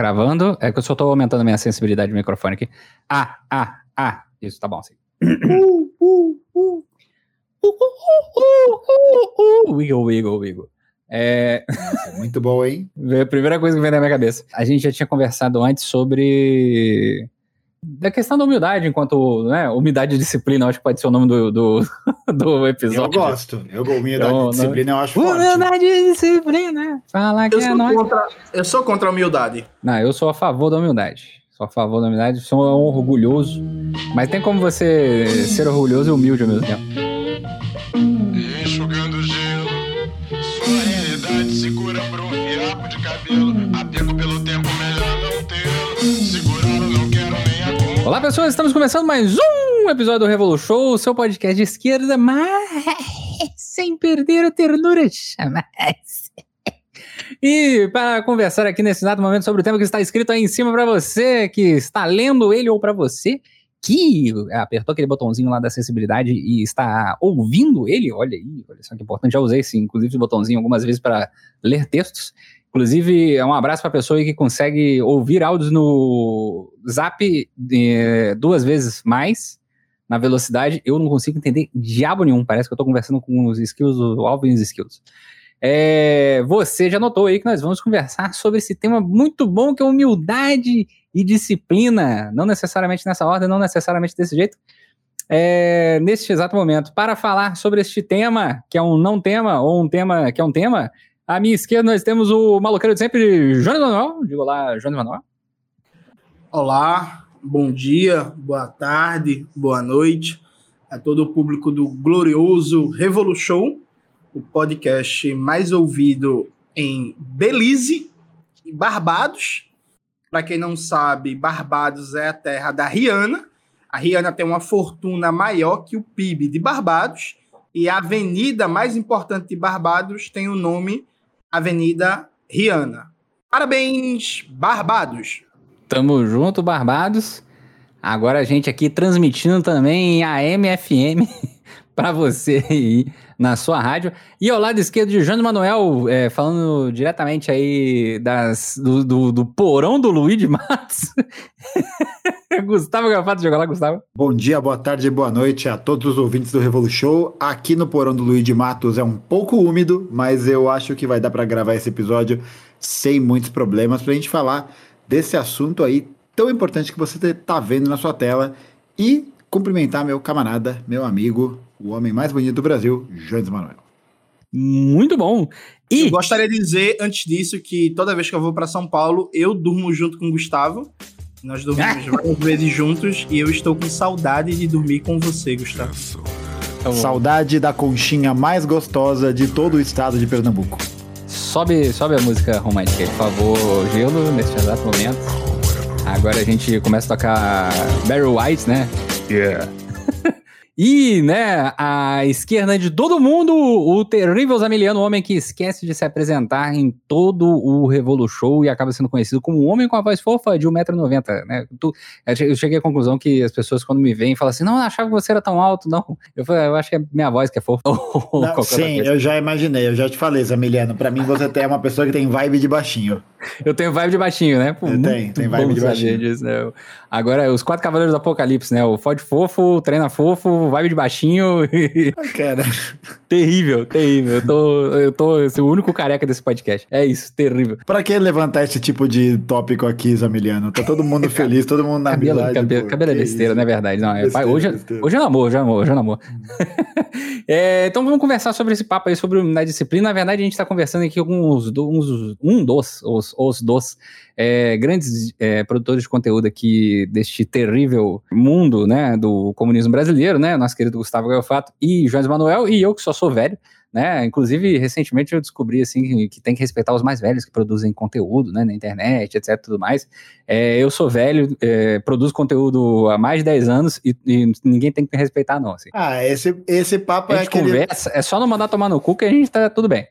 Gravando. É que eu só tô aumentando a minha sensibilidade do microfone aqui. Ah, ah, ah. Isso, tá bom assim. Wiggle, wiggle, wiggle. É... Muito bom, hein? a primeira coisa que vem na minha cabeça. A gente já tinha conversado antes sobre da questão da humildade, enquanto, né, humildade e disciplina, acho que pode ser o nome do, do, do episódio. Eu gosto, eu, humildade então, e disciplina eu acho humildade forte. E disciplina, fala que eu é nóis. Contra, eu sou contra a humildade. Não, eu sou a favor da humildade. Sou a favor da humildade, sou um orgulhoso, mas tem como você ser orgulhoso e humilde ao mesmo tempo. Olá pessoas, estamos começando mais um episódio do Revolu Show, seu podcast de esquerda, mas sem perder a ternura jamais. E para conversar aqui nesse exato momento sobre o tema que está escrito aí em cima para você, que está lendo ele ou para você, que apertou aquele botãozinho lá da acessibilidade e está ouvindo ele, olha aí, olha só que importante, já usei esse, inclusive esse botãozinho algumas vezes para ler textos. Inclusive, é um abraço para a pessoa que consegue ouvir áudios no Zap é, duas vezes mais na velocidade. Eu não consigo entender diabo nenhum. Parece que eu estou conversando com os skills, Alvin Skills. É, você já notou aí que nós vamos conversar sobre esse tema muito bom que é humildade e disciplina, não necessariamente nessa ordem, não necessariamente desse jeito, é, neste exato momento. Para falar sobre este tema, que é um não tema, ou um tema que é um tema, à minha esquerda nós temos o maloqueiro de sempre, Jonas Manuel. Digo lá, Jonas Manuel. Olá, bom dia, boa tarde, boa noite a todo o público do glorioso Revolution o podcast mais ouvido em Belize e Barbados. Para quem não sabe, Barbados é a terra da Rihanna. A Rihanna tem uma fortuna maior que o PIB de Barbados e a avenida mais importante de Barbados tem o nome Avenida Rihanna. Parabéns, Barbados! Tamo junto, Barbados. Agora a gente aqui transmitindo também em AM FM para você aí na sua rádio. E ao lado esquerdo de Jânio Manuel, é, falando diretamente aí das, do, do, do porão do Luiz de Matos. Gustavo Gafato, joga lá, Gustavo. Bom dia, boa tarde boa noite a todos os ouvintes do Revolution. Aqui no porão do Luiz de Matos é um pouco úmido, mas eu acho que vai dar para gravar esse episódio sem muitos problemas pra gente falar desse assunto aí tão importante que você tá vendo na sua tela e cumprimentar meu camarada, meu amigo, o homem mais bonito do Brasil, Jones Manuel. Muito bom. E eu gostaria de dizer antes disso que toda vez que eu vou para São Paulo, eu durmo junto com o Gustavo. Nós dormimos várias vezes juntos e eu estou com saudade de dormir com você, Gustavo. Tá saudade da conchinha mais gostosa de todo o estado de Pernambuco. Sobe, sobe a música romântica, por favor, gelo, neste exato momento. Agora a gente começa a tocar Barry White, né? Yeah. E, né, a esquerda de todo mundo, o terrível Zamiliano, o homem que esquece de se apresentar em todo o Revolu Show e acaba sendo conhecido como um homem com a voz fofa de 1,90m, né? Eu cheguei à conclusão que as pessoas, quando me veem, falam assim: não, eu achava que você era tão alto, não. Eu, falei, eu acho que é minha voz que é fofa. Não, sim, eu já imaginei, eu já te falei, Zamiliano. Pra mim, você é uma pessoa que tem vibe de baixinho. Eu tenho vibe de baixinho, né? Pô, tem, tem vibe de baixinho. Disso, né? Agora, os quatro cavaleiros do apocalipse, né? O Fode fofo, treina fofo, vibe de baixinho. Cara. terrível, terrível. Eu tô, eu tô assim, o único careca desse podcast. É isso, terrível. Pra que levantar esse tipo de tópico aqui, Zamiliano? Tá todo mundo feliz, todo mundo na cabelo, amizade. Cabelo, pô, cabelo é besteira, não é verdade. Não, é, besteira, hoje, besteira. hoje é namoro, hoje é namoro, hoje é namoro. é, então vamos conversar sobre esse papo aí, sobre na disciplina. Na verdade, a gente tá conversando aqui com uns, uns um dos, os, os dos é, grandes é, produtores de conteúdo aqui deste terrível mundo, né, do comunismo brasileiro, né, nosso querido Gustavo Gaiofato e João Manuel, e eu que só sou velho, né, inclusive recentemente eu descobri, assim, que, que tem que respeitar os mais velhos que produzem conteúdo, né, na internet, etc, tudo mais, é, eu sou velho, é, produzo conteúdo há mais de 10 anos e, e, ninguém tem que me respeitar não, assim. Ah, esse, esse papo é aquele... conversa, é só não mandar tomar no cu que a gente tá tudo bem.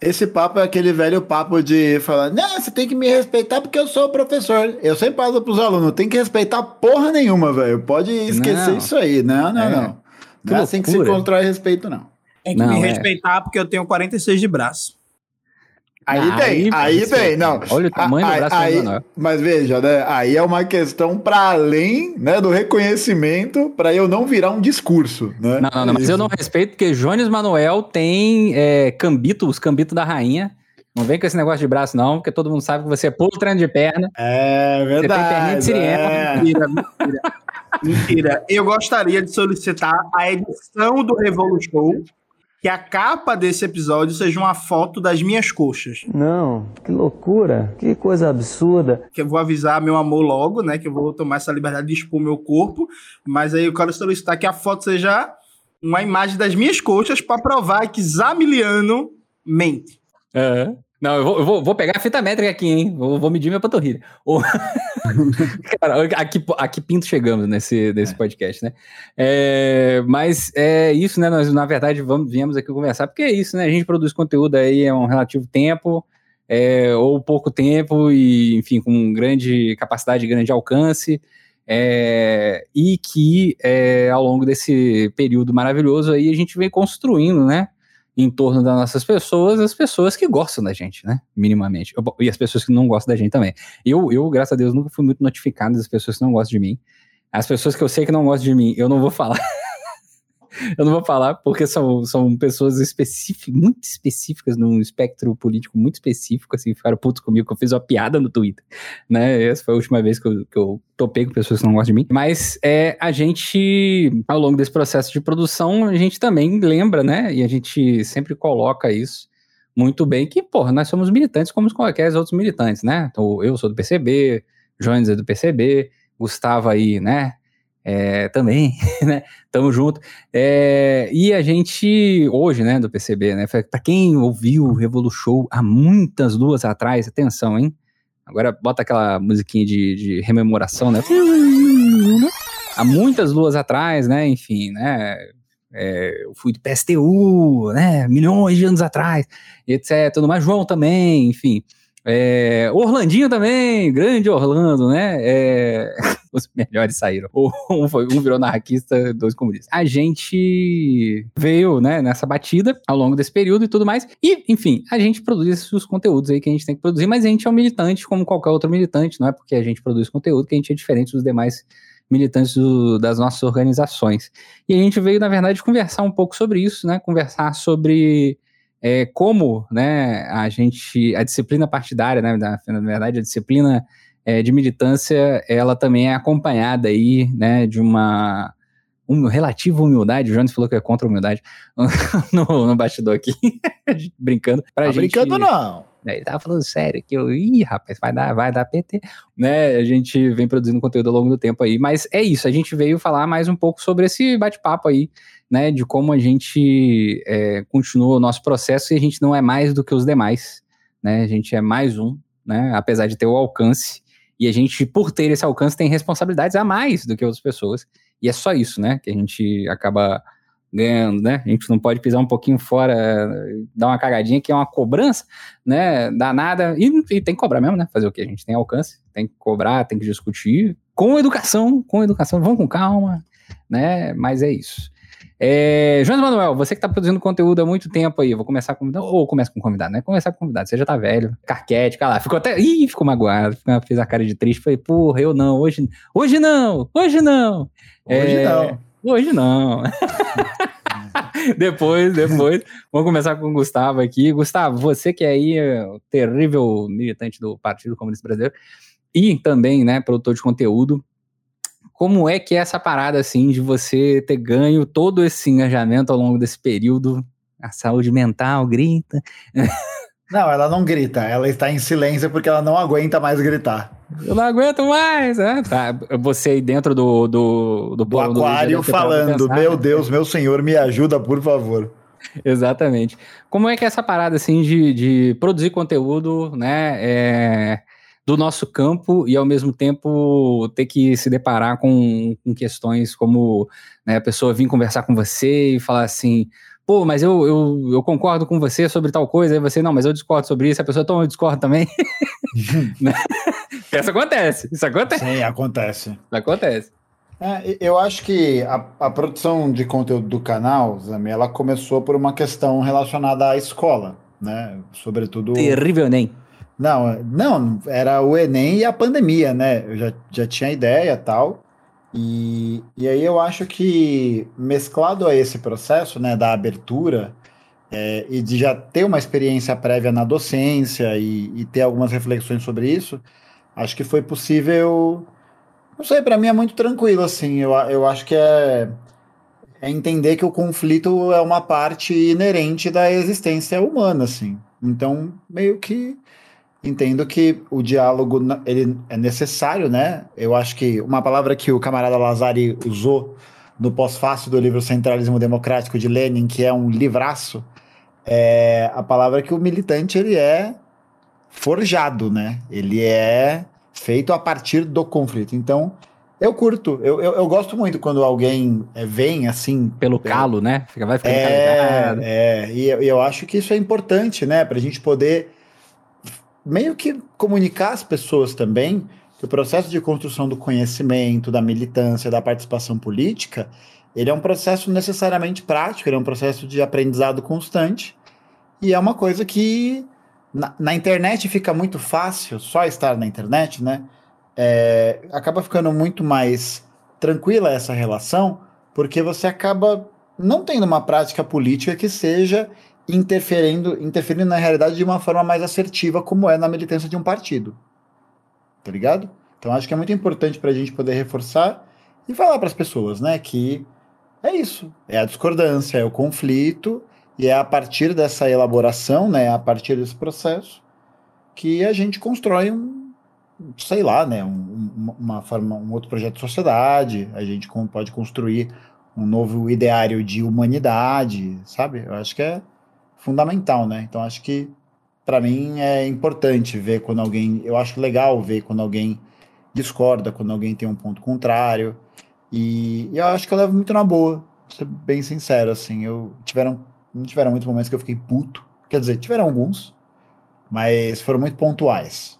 Esse papo é aquele velho papo de falar, não, você tem que me respeitar porque eu sou professor. Eu sempre falo pros alunos, tem que respeitar porra nenhuma, velho. Pode esquecer não. isso aí. Não, não, é. não. Não é assim que se constrói respeito, não. Tem que não, me é. respeitar porque eu tenho 46 de braço. Aí ah, tem, aí, tem, não. Olha o tamanho do braço aí, do Mas veja, né? Aí é uma questão para além né, do reconhecimento, para eu não virar um discurso, né? Não, não, não mas eu não respeito porque Jones Manuel tem é, cambito, os cambitos da rainha. Não vem com esse negócio de braço, não, porque todo mundo sabe que você é pulo treino de perna. É verdade. Você tem perninha de siriema. É. Mentira, mentira. mentira. Eu gostaria de solicitar a edição do Revolution que a capa desse episódio seja uma foto das minhas coxas. Não, que loucura, que coisa absurda. Que eu vou avisar meu amor logo, né? Que eu vou tomar essa liberdade de expor meu corpo, mas aí eu quero solicitar que a foto seja uma imagem das minhas coxas para provar que Zamiliano mente. É. Não, eu vou, eu vou, vou, pegar a fita métrica aqui, hein? Vou, vou medir minha panturrilha. Cara, aqui, aqui pinto chegamos nesse, nesse é. podcast, né? É, mas é isso, né? Nós, na verdade, vamos, viemos aqui conversar, porque é isso, né? A gente produz conteúdo aí é um relativo tempo, é, ou pouco tempo, e, enfim, com grande capacidade, grande alcance. É, e que é, ao longo desse período maravilhoso aí a gente vem construindo, né? Em torno das nossas pessoas, as pessoas que gostam da gente, né? Minimamente. E as pessoas que não gostam da gente também. Eu, eu, graças a Deus, nunca fui muito notificado das pessoas que não gostam de mim. As pessoas que eu sei que não gostam de mim, eu não vou falar. eu não vou falar porque são, são pessoas específicas, muito específicas, num espectro político muito específico, assim, ficaram putos comigo, que eu fiz uma piada no Twitter, né? Essa foi a última vez que eu, que eu topei com pessoas que não gostam de mim. Mas é, a gente, ao longo desse processo de produção, a gente também lembra, né? E a gente sempre coloca isso muito bem, que, porra, nós somos militantes como qualquer outros militantes, né? Então, eu sou do PCB, Jones é do PCB, Gustavo aí, né? É, também, né? Tamo junto. É, e a gente, hoje, né, do PCB, né? Pra quem ouviu o Revolution há muitas luas atrás, atenção, hein? Agora bota aquela musiquinha de, de rememoração, né? Há muitas luas atrás, né? Enfim, né? É, eu fui do PSTU, né? Milhões de anos atrás, etc. Tudo mais. João também, enfim. É, Orlandinho também, grande Orlando, né? É, os melhores saíram. Um, foi, um virou anarquista, dois comunistas. A gente veio, né, nessa batida ao longo desse período e tudo mais. E, enfim, a gente produz os conteúdos aí que a gente tem que produzir, mas a gente é um militante como qualquer outro militante, não é porque a gente produz conteúdo que a gente é diferente dos demais militantes do, das nossas organizações. E a gente veio, na verdade, conversar um pouco sobre isso, né? Conversar sobre é, como né, a gente, a disciplina partidária, né, na, na verdade, a disciplina é, de militância, ela também é acompanhada aí, né, de uma um, relativa humildade, o Jones falou que é contra a humildade no, no bastidor aqui, brincando. Pra tá gente, brincando não. Né, ele tava falando sério que eu, ih, rapaz, vai dar, vai dar PT, né? A gente vem produzindo conteúdo ao longo do tempo aí, mas é isso, a gente veio falar mais um pouco sobre esse bate-papo aí, né? De como a gente é, continua o nosso processo e a gente não é mais do que os demais, né? A gente é mais um, né? Apesar de ter o alcance e a gente, por ter esse alcance, tem responsabilidades a mais do que outras pessoas. E é só isso, né? Que a gente acaba ganhando, né? A gente não pode pisar um pouquinho fora, dar uma cagadinha, que é uma cobrança, né? Danada. E, e tem que cobrar mesmo, né? Fazer o que? A gente tem alcance, tem que cobrar, tem que discutir. Com educação, com educação, vamos com calma, né? Mas é isso. É, João Manuel, você que está produzindo conteúdo há muito tempo aí, vou começar com ou começa com convidado, né? Começar com convidado, você já tá velho, carquete, cara lá, ficou até, ih, ficou magoado, fez a cara de triste, falei, porra, eu não, hoje, hoje não, hoje não. Hoje é, não. Hoje não. depois, depois, vamos começar com o Gustavo aqui. Gustavo, você que é aí é o terrível militante do Partido Comunista Brasileiro e também, né, produtor de conteúdo, como é que é essa parada, assim, de você ter ganho todo esse engajamento ao longo desse período? A saúde mental grita. Não, ela não grita, ela está em silêncio porque ela não aguenta mais gritar. Eu não aguento mais, né? Tá, você aí dentro do do, do, do aquário do falando, meu Deus, meu senhor, me ajuda, por favor. Exatamente. Como é que é essa parada assim de, de produzir conteúdo, né? É, do nosso campo e ao mesmo tempo ter que se deparar com, com questões como né, a pessoa vir conversar com você e falar assim, pô, mas eu, eu, eu concordo com você sobre tal coisa, aí você, não, mas eu discordo sobre isso, a pessoa, então eu discordo também. Né? isso acontece, isso acontece. Sim, acontece. Acontece. É, eu acho que a, a, produção de conteúdo do canal, Zami, ela começou por uma questão relacionada à escola. né? Sobretudo. Terrível Enem. Não, não, era o Enem e a pandemia, né? Eu já, já tinha ideia tal. E, e aí eu acho que mesclado a esse processo, né, da abertura é, e de já ter uma experiência prévia na docência e, e ter algumas reflexões sobre isso, acho que foi possível. Não sei, para mim é muito tranquilo, assim. Eu, eu acho que é, é entender que o conflito é uma parte inerente da existência humana, assim. Então, meio que entendo que o diálogo ele é necessário, né? Eu acho que uma palavra que o camarada Lazari usou no pós-fácil do livro Centralismo Democrático de Lenin, que é um livraço, é a palavra que o militante ele é forjado, né? Ele é feito a partir do conflito. Então, eu curto, eu, eu, eu gosto muito quando alguém é, vem assim. Pelo calo, né? Fica, vai ficar é, é, e eu, eu acho que isso é importante, né? Para a gente poder meio que comunicar às pessoas também que o processo de construção do conhecimento, da militância, da participação política, ele é um processo necessariamente prático, ele é um processo de aprendizado constante e é uma coisa que na, na internet fica muito fácil, só estar na internet, né? É, acaba ficando muito mais tranquila essa relação, porque você acaba não tendo uma prática política que seja interferindo, interferindo na realidade de uma forma mais assertiva, como é na militância de um partido. Tá ligado? Então acho que é muito importante para a gente poder reforçar e falar para as pessoas, né, que é isso, é a discordância, é o conflito, e é a partir dessa elaboração, né, a partir desse processo, que a gente constrói um, sei lá, né, um, uma forma, um outro projeto de sociedade, a gente pode construir um novo ideário de humanidade, sabe? Eu acho que é fundamental, né? Então acho que para mim é importante ver quando alguém, eu acho legal ver quando alguém discorda, quando alguém tem um ponto contrário. E, e eu acho que eu levo muito na boa, ser bem sincero, assim, eu tiveram não tiveram muitos momentos que eu fiquei puto. Quer dizer, tiveram alguns, mas foram muito pontuais.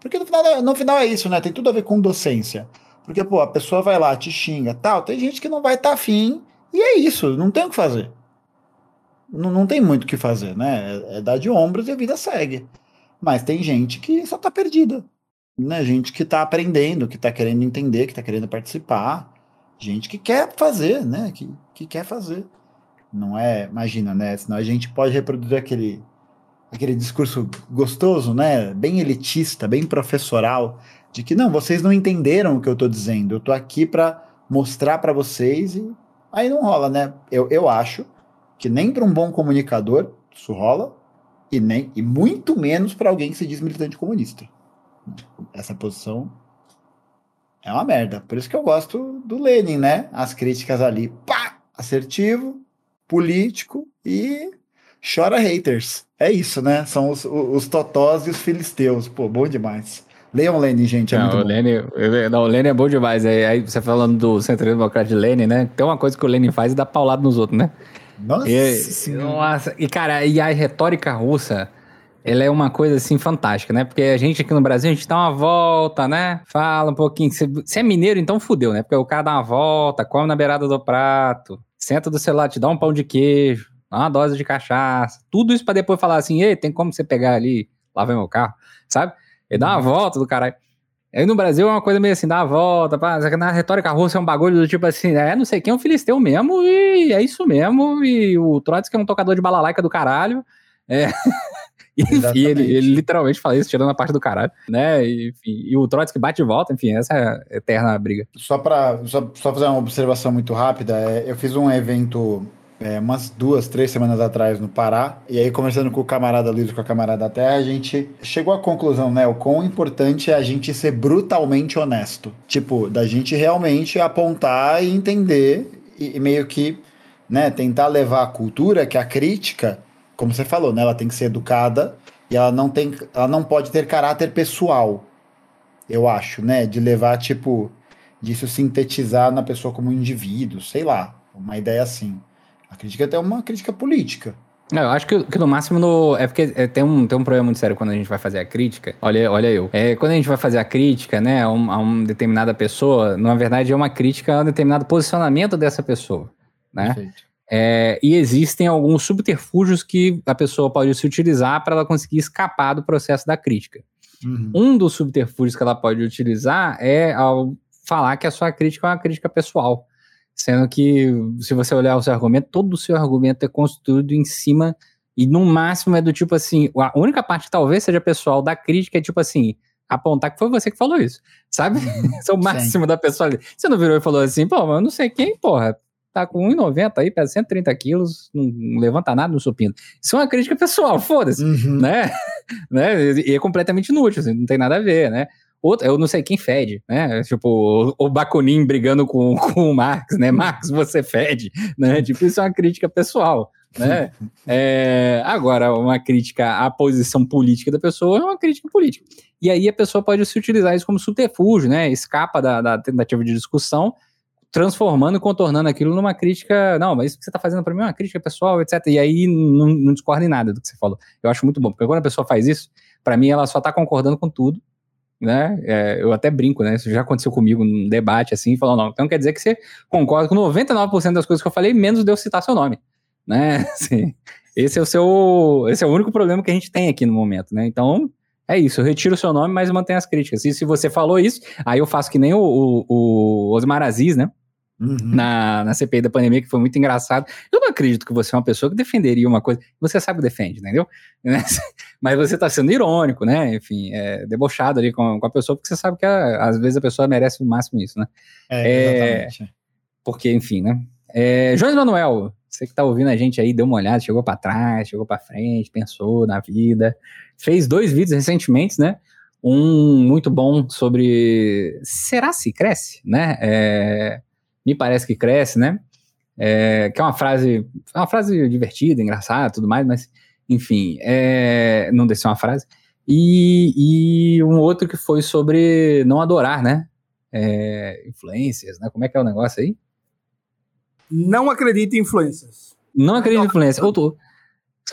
Porque no final, no final é isso, né? Tem tudo a ver com docência. Porque, pô, a pessoa vai lá, te xinga, tal. Tem gente que não vai estar tá afim, e é isso, não tem o que fazer não, não tem muito o que fazer, né? É, é dar de ombros e a vida segue. Mas tem gente que só tá perdida. Né? Gente que tá aprendendo, que tá querendo entender, que tá querendo participar. Gente que quer fazer, né? Que, que quer fazer. Não é, imagina, né? Senão a gente pode reproduzir aquele, aquele discurso gostoso, né? Bem elitista, bem professoral, de que não, vocês não entenderam o que eu tô dizendo. Eu tô aqui para mostrar para vocês e aí não rola, né? Eu, eu acho que nem para um bom comunicador isso rola, e, nem, e muito menos para alguém que se diz militante comunista. Essa posição é uma merda. Por isso que eu gosto do Lenin, né? As críticas ali, pá, assertivo, político e chora haters. É isso, né? São os, os totós e os filisteus. Pô, bom demais. Leiam Lenin, gente. É não, o Lenin, não, o Lenin é bom demais. Aí, aí você falando do Centro Democrático de Lenin, né? Tem uma coisa que o Lenin faz e dá paulado nos outros, né? Nossa e, nossa, e cara, e a retórica russa, ela é uma coisa assim fantástica, né? Porque a gente aqui no Brasil, a gente dá uma volta, né? Fala um pouquinho. Se é mineiro, então fudeu, né? Porque o cara dá uma volta, come na beirada do prato, senta do celular, te dá um pão de queijo, dá uma dose de cachaça. Tudo isso para depois falar assim: ei, tem como você pegar ali, lá vem meu carro, sabe? Ele dá uma uhum. volta do caralho. Aí no Brasil é uma coisa meio assim, dá a volta, pá, na retórica russa é um bagulho do tipo assim, é, não sei quem é um filisteu mesmo, e é isso mesmo, e o Trotsky é um tocador de balalaica do caralho, é... enfim, ele, ele, literalmente fala isso, tirando a parte do caralho, né, e, enfim, e o Trotsky bate de volta, enfim, essa é a eterna briga. Só para só, só fazer uma observação muito rápida, é, eu fiz um evento é, umas duas, três semanas atrás no Pará. E aí, conversando com o camarada Luiz com a camarada Terra, a gente chegou à conclusão, né? O quão importante é a gente ser brutalmente honesto. Tipo, da gente realmente apontar e entender e, e meio que, né, tentar levar a cultura, que a crítica, como você falou, né? Ela tem que ser educada e ela não tem, ela não pode ter caráter pessoal. Eu acho, né? De levar, tipo, disso sintetizar na pessoa como um indivíduo, sei lá, uma ideia assim. A crítica é até uma crítica política. Não, eu acho que, que, no máximo no, é porque é, tem, um, tem um problema muito sério quando a gente vai fazer a crítica. Olha, olha eu. É, quando a gente vai fazer a crítica, né, a, um, a uma determinada pessoa, na verdade é uma crítica a um determinado posicionamento dessa pessoa, né? Perfeito. É, e existem alguns subterfúgios que a pessoa pode se utilizar para ela conseguir escapar do processo da crítica. Uhum. Um dos subterfúgios que ela pode utilizar é ao falar que a sua crítica é uma crítica pessoal. Sendo que, se você olhar o seu argumento, todo o seu argumento é construído em cima, e no máximo é do tipo assim: a única parte que talvez seja pessoal da crítica é tipo assim, apontar que foi você que falou isso, sabe? Uhum, Isso é o máximo sim. da pessoa. Você não virou e falou assim, pô, mas eu não sei quem, porra, tá com 1,90 aí, pesa 130 quilos, não levanta nada no supino. Isso é uma crítica pessoal, foda-se, uhum. né? né? E é completamente inútil, assim, não tem nada a ver, né? Outro, eu não sei quem fede, né? Tipo, o, Bakunin brigando com, com o Marx, né? Marx, você fede, né? Tipo, isso é uma crítica pessoal, né? É, agora, uma crítica à posição política da pessoa é uma crítica política. E aí a pessoa pode se utilizar isso como subterfúgio, né? Escapa da, da tentativa de discussão, transformando e contornando aquilo numa crítica. Não, mas isso que você está fazendo para mim é uma crítica pessoal, etc. E aí não, não discorda em nada do que você falou. Eu acho muito bom, porque quando a pessoa faz isso, para mim ela só está concordando com tudo. Né? É, eu até brinco, né? Isso já aconteceu comigo num debate assim, falando, não, então quer dizer que você concorda com 99% das coisas que eu falei, menos de eu citar seu nome, né? Assim, esse é o seu, esse é o único problema que a gente tem aqui no momento, né? Então, é isso, eu retiro o seu nome, mas mantenho as críticas. E se você falou isso, aí eu faço que nem o, o, o Osmar Aziz, né? Uhum. Na, na CPI da pandemia, que foi muito engraçado. Eu não acredito que você é uma pessoa que defenderia uma coisa. Você sabe que defende, entendeu? Mas você está sendo irônico, né? Enfim, é, debochado ali com, com, a pessoa, porque você sabe que a, às vezes a pessoa merece o máximo isso, né? É, exatamente. É, porque, enfim, né? É, João Manuel, você que está ouvindo a gente aí, deu uma olhada, chegou para trás, chegou para frente, pensou na vida. Fez dois vídeos recentemente, né? Um muito bom sobre será se cresce, né? É, me parece que cresce, né? É, que é uma frase, é uma frase divertida, engraçada, tudo mais, mas enfim, é, não desceu uma frase. E, e, um outro que foi sobre não adorar, né? É, influências, né? Como é que é o negócio aí? Não acredite em influências. Não acredite em influências. Ou,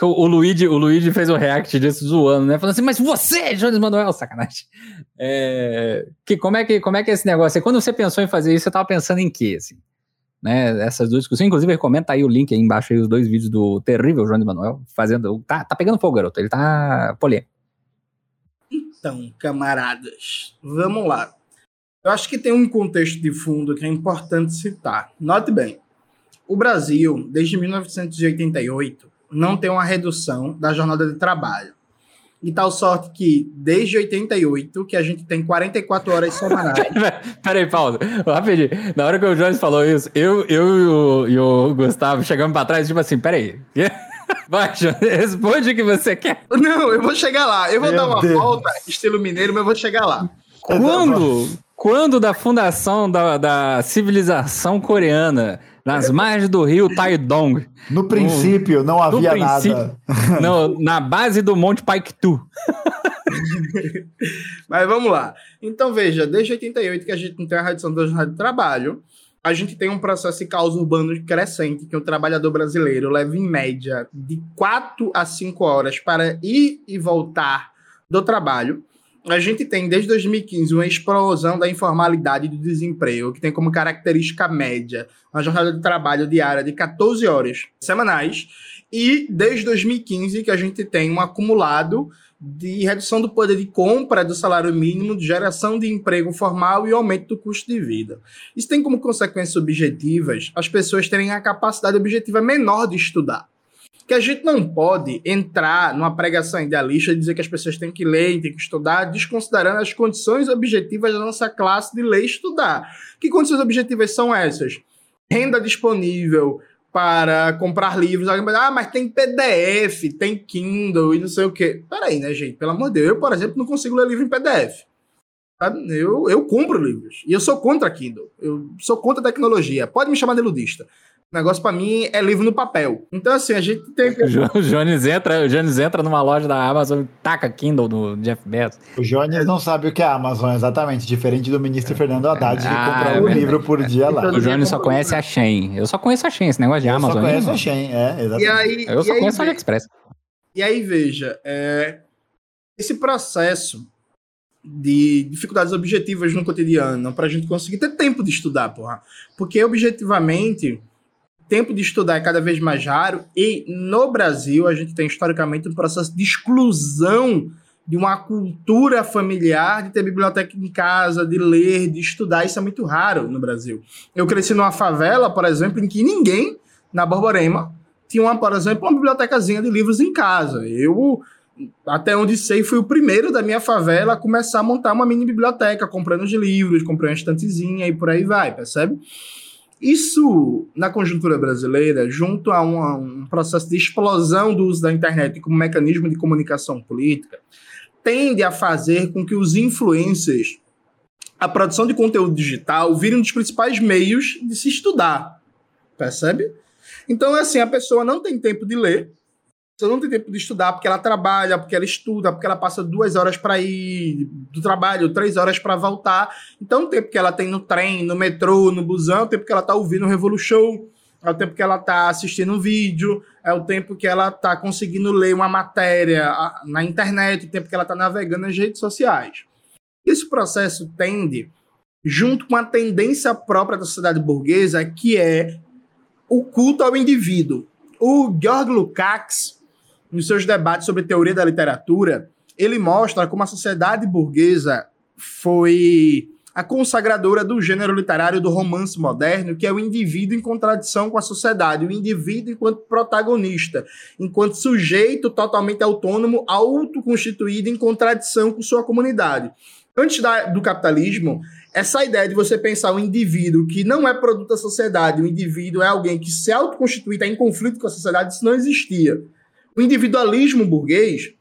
o, o, Luigi, o Luigi fez o um react desse zoando, né? Falando assim, mas você, Jones Manuel, sacanagem. É, que, como, é que, como é que é esse negócio? Quando você pensou em fazer isso, você tava pensando em quê, assim? Né, essas duas discussões, inclusive, comenta aí o link aí embaixo, aí, os dois vídeos do terrível Jones Manuel, fazendo, tá, tá pegando fogo, garoto, ele tá polêmico. Então, camaradas, vamos lá. Eu acho que tem um contexto de fundo que é importante citar. Note bem, o Brasil, desde 1988, não tem uma redução da jornada de trabalho. E tal sorte que, desde 88, que a gente tem 44 horas semanais. Peraí, pausa. Rapidinho. Na hora que o Jones falou isso, eu, eu e, o, e o Gustavo chegamos pra trás, tipo assim, peraí. Vai, responde o que você quer. Não, eu vou chegar lá. Eu vou Meu dar uma Deus. volta, estilo mineiro, mas eu vou chegar lá. Quando, quando da fundação da, da civilização coreana nas margens do rio Taidong. No princípio, não havia princípio, nada. No, na base do Monte Paiktu. Mas vamos lá. Então, veja, desde 88 que a gente não tem a redução da jornada de trabalho, a gente tem um processo de caos urbano crescente, que o trabalhador brasileiro leva, em média, de 4 a 5 horas para ir e voltar do trabalho a gente tem desde 2015 uma explosão da informalidade e do desemprego, que tem como característica média uma jornada de trabalho diária de 14 horas semanais, e desde 2015 que a gente tem um acumulado de redução do poder de compra do salário mínimo, de geração de emprego formal e aumento do custo de vida. Isso tem como consequências objetivas as pessoas terem a capacidade objetiva menor de estudar que a gente não pode entrar numa pregação idealista e dizer que as pessoas têm que ler, têm que estudar, desconsiderando as condições objetivas da nossa classe de ler e estudar. Que condições objetivas são essas? Renda disponível para comprar livros. Ah, mas tem PDF, tem Kindle e não sei o quê. Peraí, né, gente? Pelo amor de Deus, eu, por exemplo, não consigo ler livro em PDF. Eu, eu compro livros. E eu sou contra Kindle. Eu sou contra a tecnologia. Pode me chamar de ludista. O negócio para mim é livro no papel. Então, assim, a gente tem que. O Jones entra, o Jones entra numa loja da Amazon e taca Kindle no Jeff Bezos. O Jones não sabe o que é a Amazon, exatamente. Diferente do ministro Fernando Haddad, que ah, compra é um livro por dia lá. O Jones só conhece a Shein. Eu só conheço a Shein, esse negócio de eu Amazon. Eu só conheço a Shein, é, exatamente. E aí, eu só aí, conheço a AliExpress. E aí, veja, é, esse processo de dificuldades objetivas no cotidiano, para a gente conseguir ter tempo de estudar, porra. Porque, objetivamente tempo de estudar é cada vez mais raro e no Brasil a gente tem historicamente um processo de exclusão de uma cultura familiar, de ter biblioteca em casa, de ler, de estudar. Isso é muito raro no Brasil. Eu cresci numa favela, por exemplo, em que ninguém na Borborema tinha, uma, por exemplo, uma bibliotecazinha de livros em casa. Eu, até onde sei, fui o primeiro da minha favela a começar a montar uma mini biblioteca, comprando os livros, comprando uma estantezinha e por aí vai, percebe? Isso, na conjuntura brasileira, junto a uma, um processo de explosão do uso da internet como mecanismo de comunicação política, tende a fazer com que os influencers, a produção de conteúdo digital, virem um dos principais meios de se estudar. Percebe? Então, assim, a pessoa não tem tempo de ler, você não tem tempo de estudar porque ela trabalha, porque ela estuda, porque ela passa duas horas para ir do trabalho, três horas para voltar. Então, o tempo que ela tem no trem, no metrô, no busão, é o tempo que ela está ouvindo o Revolution, é o tempo que ela está assistindo um vídeo, é o tempo que ela está conseguindo ler uma matéria na internet, o tempo que ela está navegando nas redes sociais. Esse processo tende, junto com a tendência própria da sociedade burguesa, que é o culto ao indivíduo. O Georg Lukács, nos seus debates sobre teoria da literatura, ele mostra como a sociedade burguesa foi a consagradora do gênero literário do romance moderno, que é o indivíduo em contradição com a sociedade, o indivíduo enquanto protagonista, enquanto sujeito totalmente autônomo, autoconstituído em contradição com sua comunidade. Antes da, do capitalismo, essa ideia de você pensar um indivíduo que não é produto da sociedade, o um indivíduo é alguém que se autoconstitui, está em conflito com a sociedade, isso não existia. O individualismo burguês,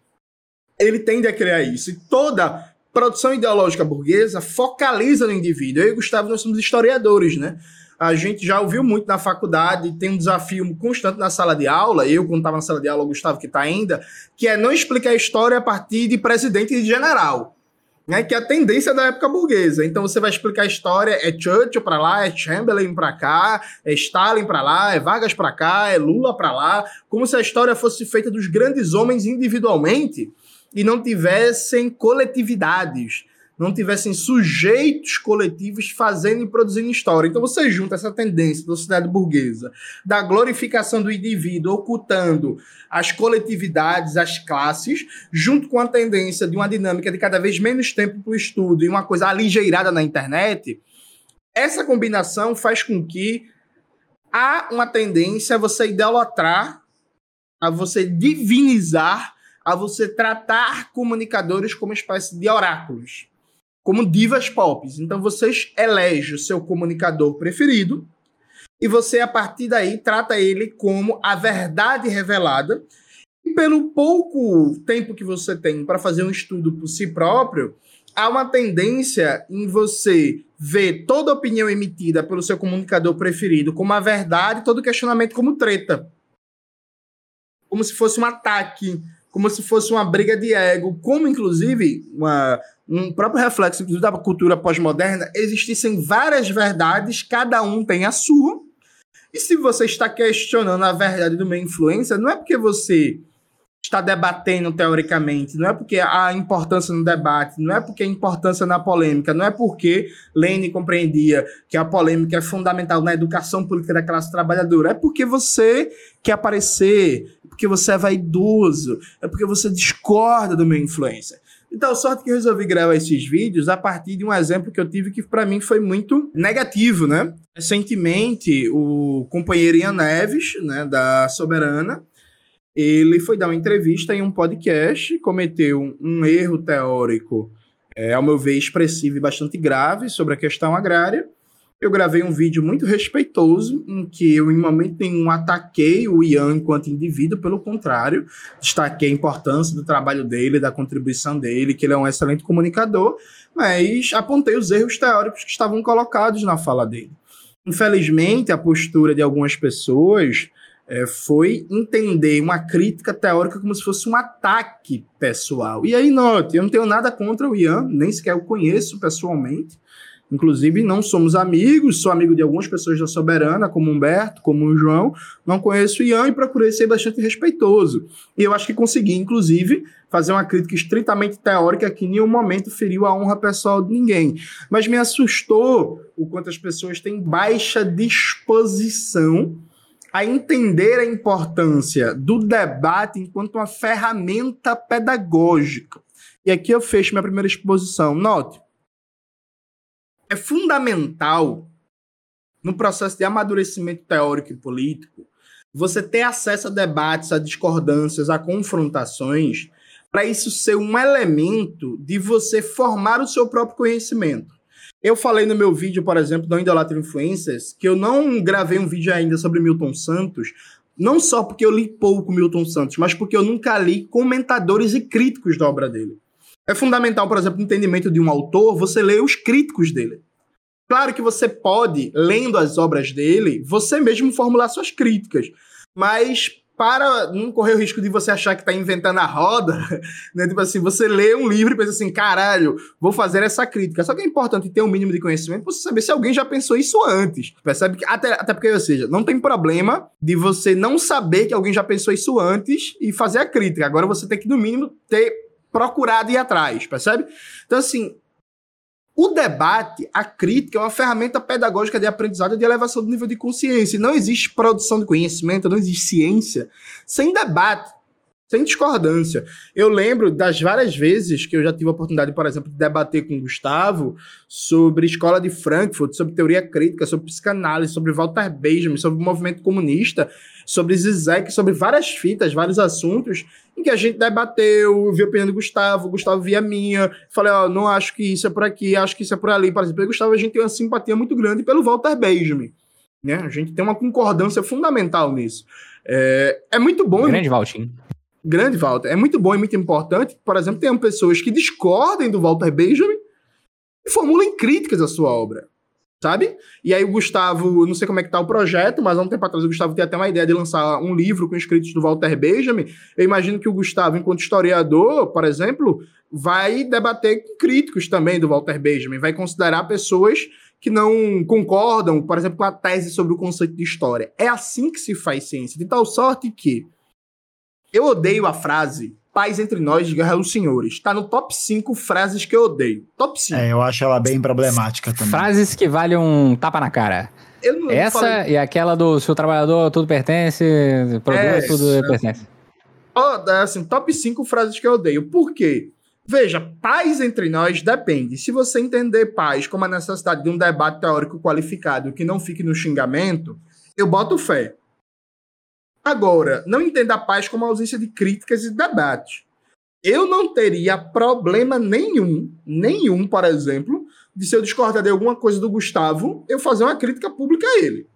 ele tende a criar isso. E toda produção ideológica burguesa focaliza no indivíduo. Eu e Gustavo, nós somos historiadores, né? A gente já ouviu muito na faculdade, tem um desafio constante na sala de aula, eu quando estava na sala de aula, o Gustavo que está ainda, que é não explicar a história a partir de presidente e de general né, que é a tendência da época burguesa. Então você vai explicar a história, é Churchill para lá, é Chamberlain para cá, é Stalin para lá, é Vargas para cá, é Lula para lá, como se a história fosse feita dos grandes homens individualmente e não tivessem coletividades não tivessem sujeitos coletivos fazendo e produzindo história. Então você junta essa tendência da sociedade burguesa, da glorificação do indivíduo, ocultando as coletividades, as classes, junto com a tendência de uma dinâmica de cada vez menos tempo para o estudo e uma coisa aligeirada na internet, essa combinação faz com que há uma tendência a você idolatrar, a você divinizar, a você tratar comunicadores como espécie de oráculos como divas pop. Então vocês elegem o seu comunicador preferido e você a partir daí trata ele como a verdade revelada. E pelo pouco tempo que você tem para fazer um estudo por si próprio, há uma tendência em você ver toda opinião emitida pelo seu comunicador preferido como a verdade, todo questionamento como treta. Como se fosse um ataque, como se fosse uma briga de ego, como inclusive uma, um próprio reflexo da cultura pós-moderna, existissem várias verdades, cada um tem a sua. E se você está questionando a verdade de uma influência, não é porque você está debatendo teoricamente, não é porque a importância no debate, não é porque a importância na polêmica, não é porque Lênin compreendia que a polêmica é fundamental na educação política da classe trabalhadora, é porque você quer aparecer, é porque você é vaidoso, é porque você discorda do meu influência. Então, sorte que eu resolvi gravar esses vídeos a partir de um exemplo que eu tive que para mim foi muito negativo, né? Recentemente, o companheiro Ian Neves, né, da Soberana, ele foi dar uma entrevista em um podcast, cometeu um, erro teórico, é, ao meu ver, expressivo e bastante grave sobre a questão agrária, eu gravei um vídeo muito respeitoso, em que eu, em momento nenhum, ataquei o Ian enquanto indivíduo, pelo contrário, destaquei a importância do trabalho dele, da contribuição dele, que ele é um excelente comunicador, mas apontei os erros teóricos que estavam colocados na fala dele. Infelizmente, a postura de algumas pessoas é, foi entender uma crítica teórica como se fosse um ataque pessoal. E aí, note, eu não tenho nada contra o Ian, nem sequer o conheço pessoalmente, Inclusive, não somos amigos, sou amigo de algumas pessoas da Soberana, como Humberto, como o João. Não conheço o Ian e procurei ser bastante respeitoso. E eu acho que consegui, inclusive, fazer uma crítica estritamente teórica que em nenhum momento feriu a honra pessoal de ninguém. Mas me assustou o quanto as pessoas têm baixa disposição a entender a importância do debate enquanto uma ferramenta pedagógica. E aqui eu fecho minha primeira exposição. Note, é fundamental no processo de amadurecimento teórico e político você ter acesso a debates, a discordâncias, a confrontações, para isso ser um elemento de você formar o seu próprio conhecimento. Eu falei no meu vídeo, por exemplo, da Indolatra Influencers, que eu não gravei um vídeo ainda sobre Milton Santos, não só porque eu li pouco Milton Santos, mas porque eu nunca li comentadores e críticos da obra dele. É fundamental, por exemplo, no entendimento de um autor, você ler os críticos dele. Claro que você pode, lendo as obras dele, você mesmo formular suas críticas, mas para não correr o risco de você achar que está inventando a roda, né? Tipo assim, você lê um livro e pensa assim, caralho, vou fazer essa crítica. Só que é importante ter um mínimo de conhecimento para você saber se alguém já pensou isso antes. Percebe que até, até porque, ou seja, não tem problema de você não saber que alguém já pensou isso antes e fazer a crítica. Agora você tem que, no mínimo, ter procurado ir atrás, percebe? Então, assim, o debate, a crítica, é uma ferramenta pedagógica de aprendizado e de elevação do nível de consciência. Não existe produção de conhecimento, não existe ciência sem debate, sem discordância. Eu lembro das várias vezes que eu já tive a oportunidade, por exemplo, de debater com o Gustavo sobre escola de Frankfurt, sobre teoria crítica, sobre psicanálise, sobre Walter Benjamin, sobre o movimento comunista sobre Zizek, sobre várias fitas, vários assuntos, em que a gente debateu, eu vi a opinião do Gustavo, Gustavo via a minha, falei, ó, oh, não acho que isso é por aqui, acho que isso é por ali. Por exemplo, Gustavo, a gente tem uma simpatia muito grande pelo Walter Benjamin. Né? A gente tem uma concordância fundamental nisso. É, é muito bom. Grande Valtinho. Grande Walter. É muito bom e muito importante. Por exemplo, tem pessoas que discordem do Walter Benjamin e formulem críticas à sua obra sabe? E aí o Gustavo, não sei como é que tá o projeto, mas há um tempo atrás o Gustavo tem até uma ideia de lançar um livro com escritos do Walter Benjamin. Eu imagino que o Gustavo, enquanto historiador, por exemplo, vai debater com críticos também do Walter Benjamin, vai considerar pessoas que não concordam, por exemplo, com a tese sobre o conceito de história. É assim que se faz ciência, de tal sorte que eu odeio a frase Paz entre nós, guerra dos senhores. Tá no top 5 frases que eu odeio. Top 5. É, eu acho ela bem problemática também. Frases que valem um tapa na cara. Essa falei... e aquela do seu trabalhador tudo pertence, produto é, tudo é. pertence. Oh, assim, top 5 frases que eu odeio. Por quê? Veja, paz entre nós depende. Se você entender paz como a necessidade de um debate teórico qualificado que não fique no xingamento, eu boto fé. Agora, não entenda a paz como ausência de críticas e debates. Eu não teria problema nenhum, nenhum, por exemplo, de se eu discordar de alguma coisa do Gustavo, eu fazer uma crítica pública a ele.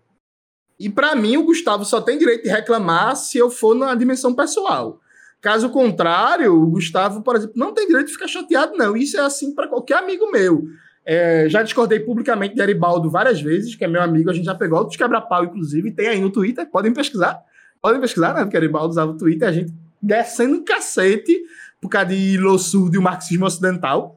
E para mim, o Gustavo só tem direito de reclamar se eu for na dimensão pessoal. Caso contrário, o Gustavo, por exemplo, não tem direito de ficar chateado, não. Isso é assim para qualquer amigo meu. É, já discordei publicamente de Aribaldo várias vezes, que é meu amigo, a gente já pegou outros quebra-pau, inclusive, tem aí no Twitter, podem pesquisar. Podem pesquisar, né? Porque Aribaldo usava o Twitter, a gente descendo um cacete por causa de Lossurdo e o marxismo ocidental.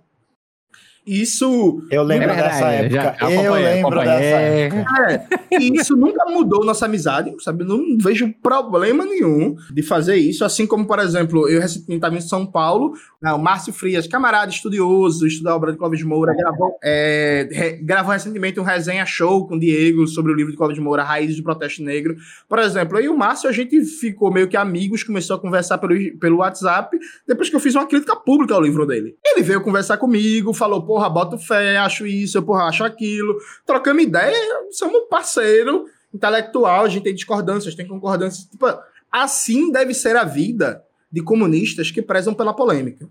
Isso. Eu lembro é dessa época. Já, eu lembro dessa época. É, e isso nunca mudou nossa amizade, sabe? Não vejo problema nenhum de fazer isso. Assim como, por exemplo, eu recentemente estava em São Paulo, né, o Márcio Frias, camarada estudioso, estuda a obra de Clóvis Moura, gravou, é, re, gravou recentemente um resenha show com o Diego sobre o livro de Clóvis Moura, Raízes do Protesto Negro. Por exemplo, eu e o Márcio, a gente ficou meio que amigos, começou a conversar pelo, pelo WhatsApp, depois que eu fiz uma crítica pública ao livro dele. Ele veio conversar comigo, falou, pô, porra, boto fé, acho isso, eu, porra, acho aquilo. Trocamos ideia, somos parceiro intelectual, a gente tem discordâncias, tem concordâncias. Tipo, assim deve ser a vida de comunistas que prezam pela polêmica.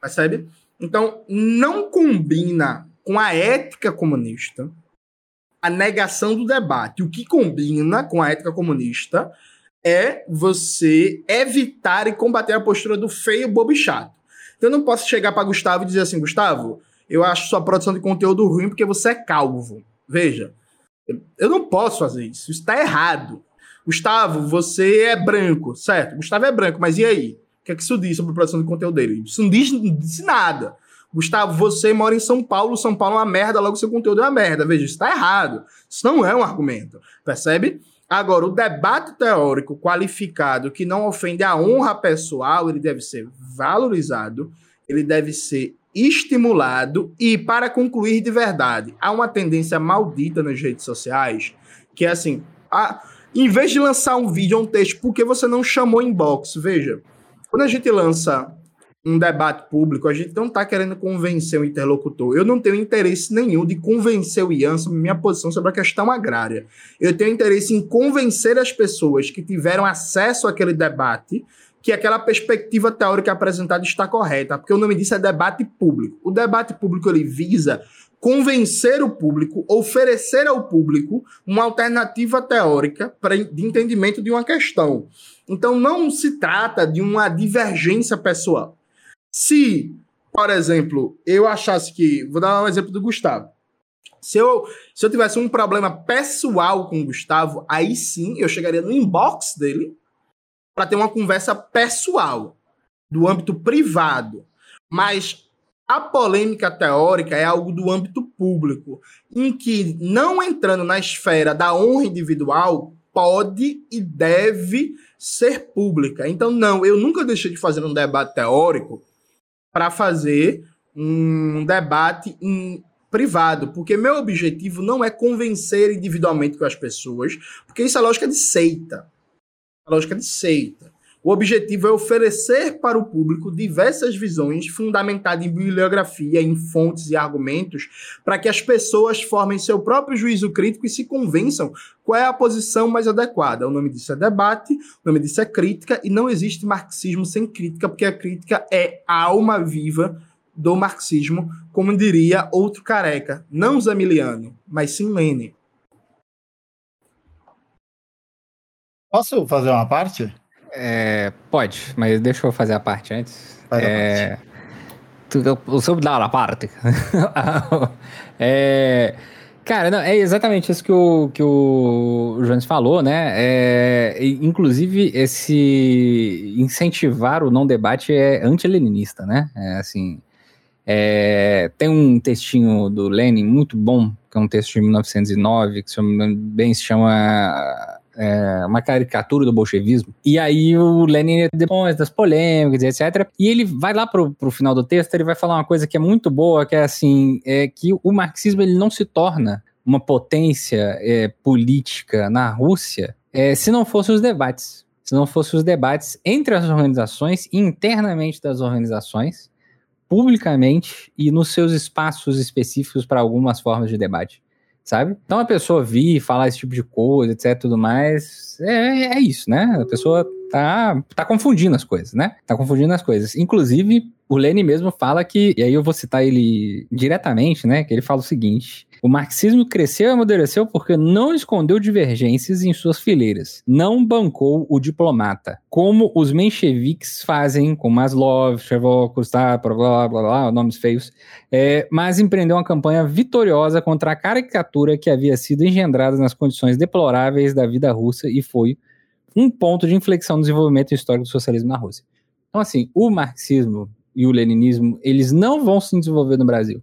Percebe? Então, não combina com a ética comunista a negação do debate. O que combina com a ética comunista é você evitar e combater a postura do feio, bobo e chato. Então eu não posso chegar para Gustavo e dizer assim, Gustavo, eu acho sua produção de conteúdo ruim porque você é calvo. Veja, eu não posso fazer isso. Isso está errado. Gustavo, você é branco, certo? Gustavo é branco, mas e aí? O que é que isso diz sobre a produção de conteúdo dele? Isso não diz, não diz nada. Gustavo, você mora em São Paulo, São Paulo é uma merda, logo seu conteúdo é uma merda. Veja, isso está errado. Isso não é um argumento. Percebe? Agora, o debate teórico qualificado que não ofende a honra pessoal, ele deve ser valorizado, ele deve ser estimulado e, para concluir de verdade, há uma tendência maldita nas redes sociais que é assim: a, Em vez de lançar um vídeo ou um texto, por que você não chamou inbox? Veja, quando a gente lança um debate público, a gente não está querendo convencer o interlocutor. Eu não tenho interesse nenhum de convencer o Ian sobre minha posição sobre a questão agrária. Eu tenho interesse em convencer as pessoas que tiveram acesso àquele debate que aquela perspectiva teórica apresentada está correta, porque o nome disso é debate público. O debate público ele visa convencer o público, oferecer ao público uma alternativa teórica pra, de entendimento de uma questão. Então não se trata de uma divergência pessoal. Se, por exemplo, eu achasse que. Vou dar um exemplo do Gustavo. Se eu, se eu tivesse um problema pessoal com o Gustavo, aí sim eu chegaria no inbox dele para ter uma conversa pessoal, do âmbito privado. Mas a polêmica teórica é algo do âmbito público, em que, não entrando na esfera da honra individual, pode e deve ser pública. Então, não, eu nunca deixei de fazer um debate teórico para fazer um debate em privado, porque meu objetivo não é convencer individualmente com as pessoas, porque isso é lógica de seita a lógica de seita. O objetivo é oferecer para o público diversas visões fundamentadas em bibliografia, em fontes e argumentos, para que as pessoas formem seu próprio juízo crítico e se convençam qual é a posição mais adequada. O nome disso é debate, o nome disso é crítica, e não existe marxismo sem crítica, porque a crítica é a alma viva do marxismo, como diria outro careca, não Zamiliano, mas sim Lênin. Posso fazer uma parte? É, pode, mas deixa eu fazer a parte antes. Faz é, a parte. Tu, sobre dar a parte. é, cara, não, é exatamente isso que o, que o Jones falou, né? É, inclusive, esse incentivar o não debate é anti-leninista, né? É, assim, é, tem um textinho do Lenin muito bom, que é um texto de 1909, que se bem se chama é, uma caricatura do bolchevismo. E aí o Lenin, depois das polêmicas, etc. E ele vai lá pro, pro final do texto, ele vai falar uma coisa que é muito boa, que é assim, é que o marxismo ele não se torna uma potência é, política na Rússia é, se não fossem os debates. Se não fossem os debates entre as organizações, internamente das organizações, publicamente e nos seus espaços específicos para algumas formas de debate sabe? Então a pessoa vir falar esse tipo de coisa, etc, tudo mais, é, é isso, né? A pessoa tá, tá confundindo as coisas, né? Tá confundindo as coisas. Inclusive, o Lenin mesmo fala que, e aí eu vou citar ele diretamente, né? Que ele fala o seguinte: o marxismo cresceu e amadureceu porque não escondeu divergências em suas fileiras, não bancou o diplomata, como os mencheviques fazem com Maslov, Chervokos, tá, blá, blá, blá, blá, nomes feios, é, mas empreendeu uma campanha vitoriosa contra a caricatura que havia sido engendrada nas condições deploráveis da vida russa e foi um ponto de inflexão no desenvolvimento histórico do socialismo na Rússia. Então, assim, o marxismo e o leninismo, eles não vão se desenvolver no Brasil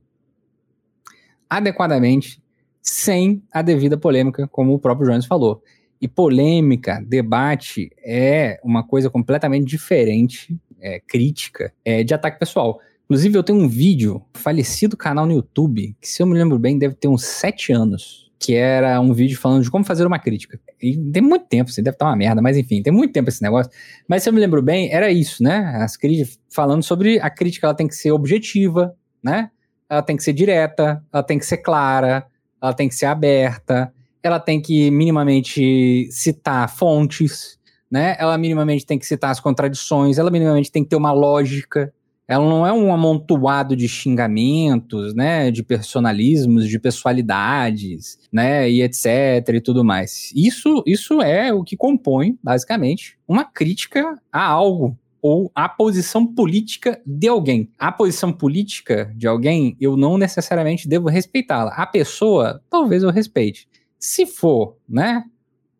adequadamente, sem a devida polêmica, como o próprio Jones falou. E polêmica, debate, é uma coisa completamente diferente, é, crítica, é, de ataque pessoal. Inclusive, eu tenho um vídeo, falecido canal no YouTube, que se eu me lembro bem, deve ter uns sete anos, que era um vídeo falando de como fazer uma crítica. E tem muito tempo, assim, deve estar uma merda, mas enfim, tem muito tempo esse negócio. Mas se eu me lembro bem, era isso, né? As críticas, falando sobre a crítica, ela tem que ser objetiva, né? ela tem que ser direta, ela tem que ser clara, ela tem que ser aberta, ela tem que minimamente citar fontes, né? Ela minimamente tem que citar as contradições, ela minimamente tem que ter uma lógica. Ela não é um amontoado de xingamentos, né, de personalismos, de pessoalidades, né, e etc e tudo mais. Isso, isso é o que compõe, basicamente, uma crítica a algo, ou a posição política de alguém. A posição política de alguém, eu não necessariamente devo respeitá-la. A pessoa, talvez eu respeite. Se for, né,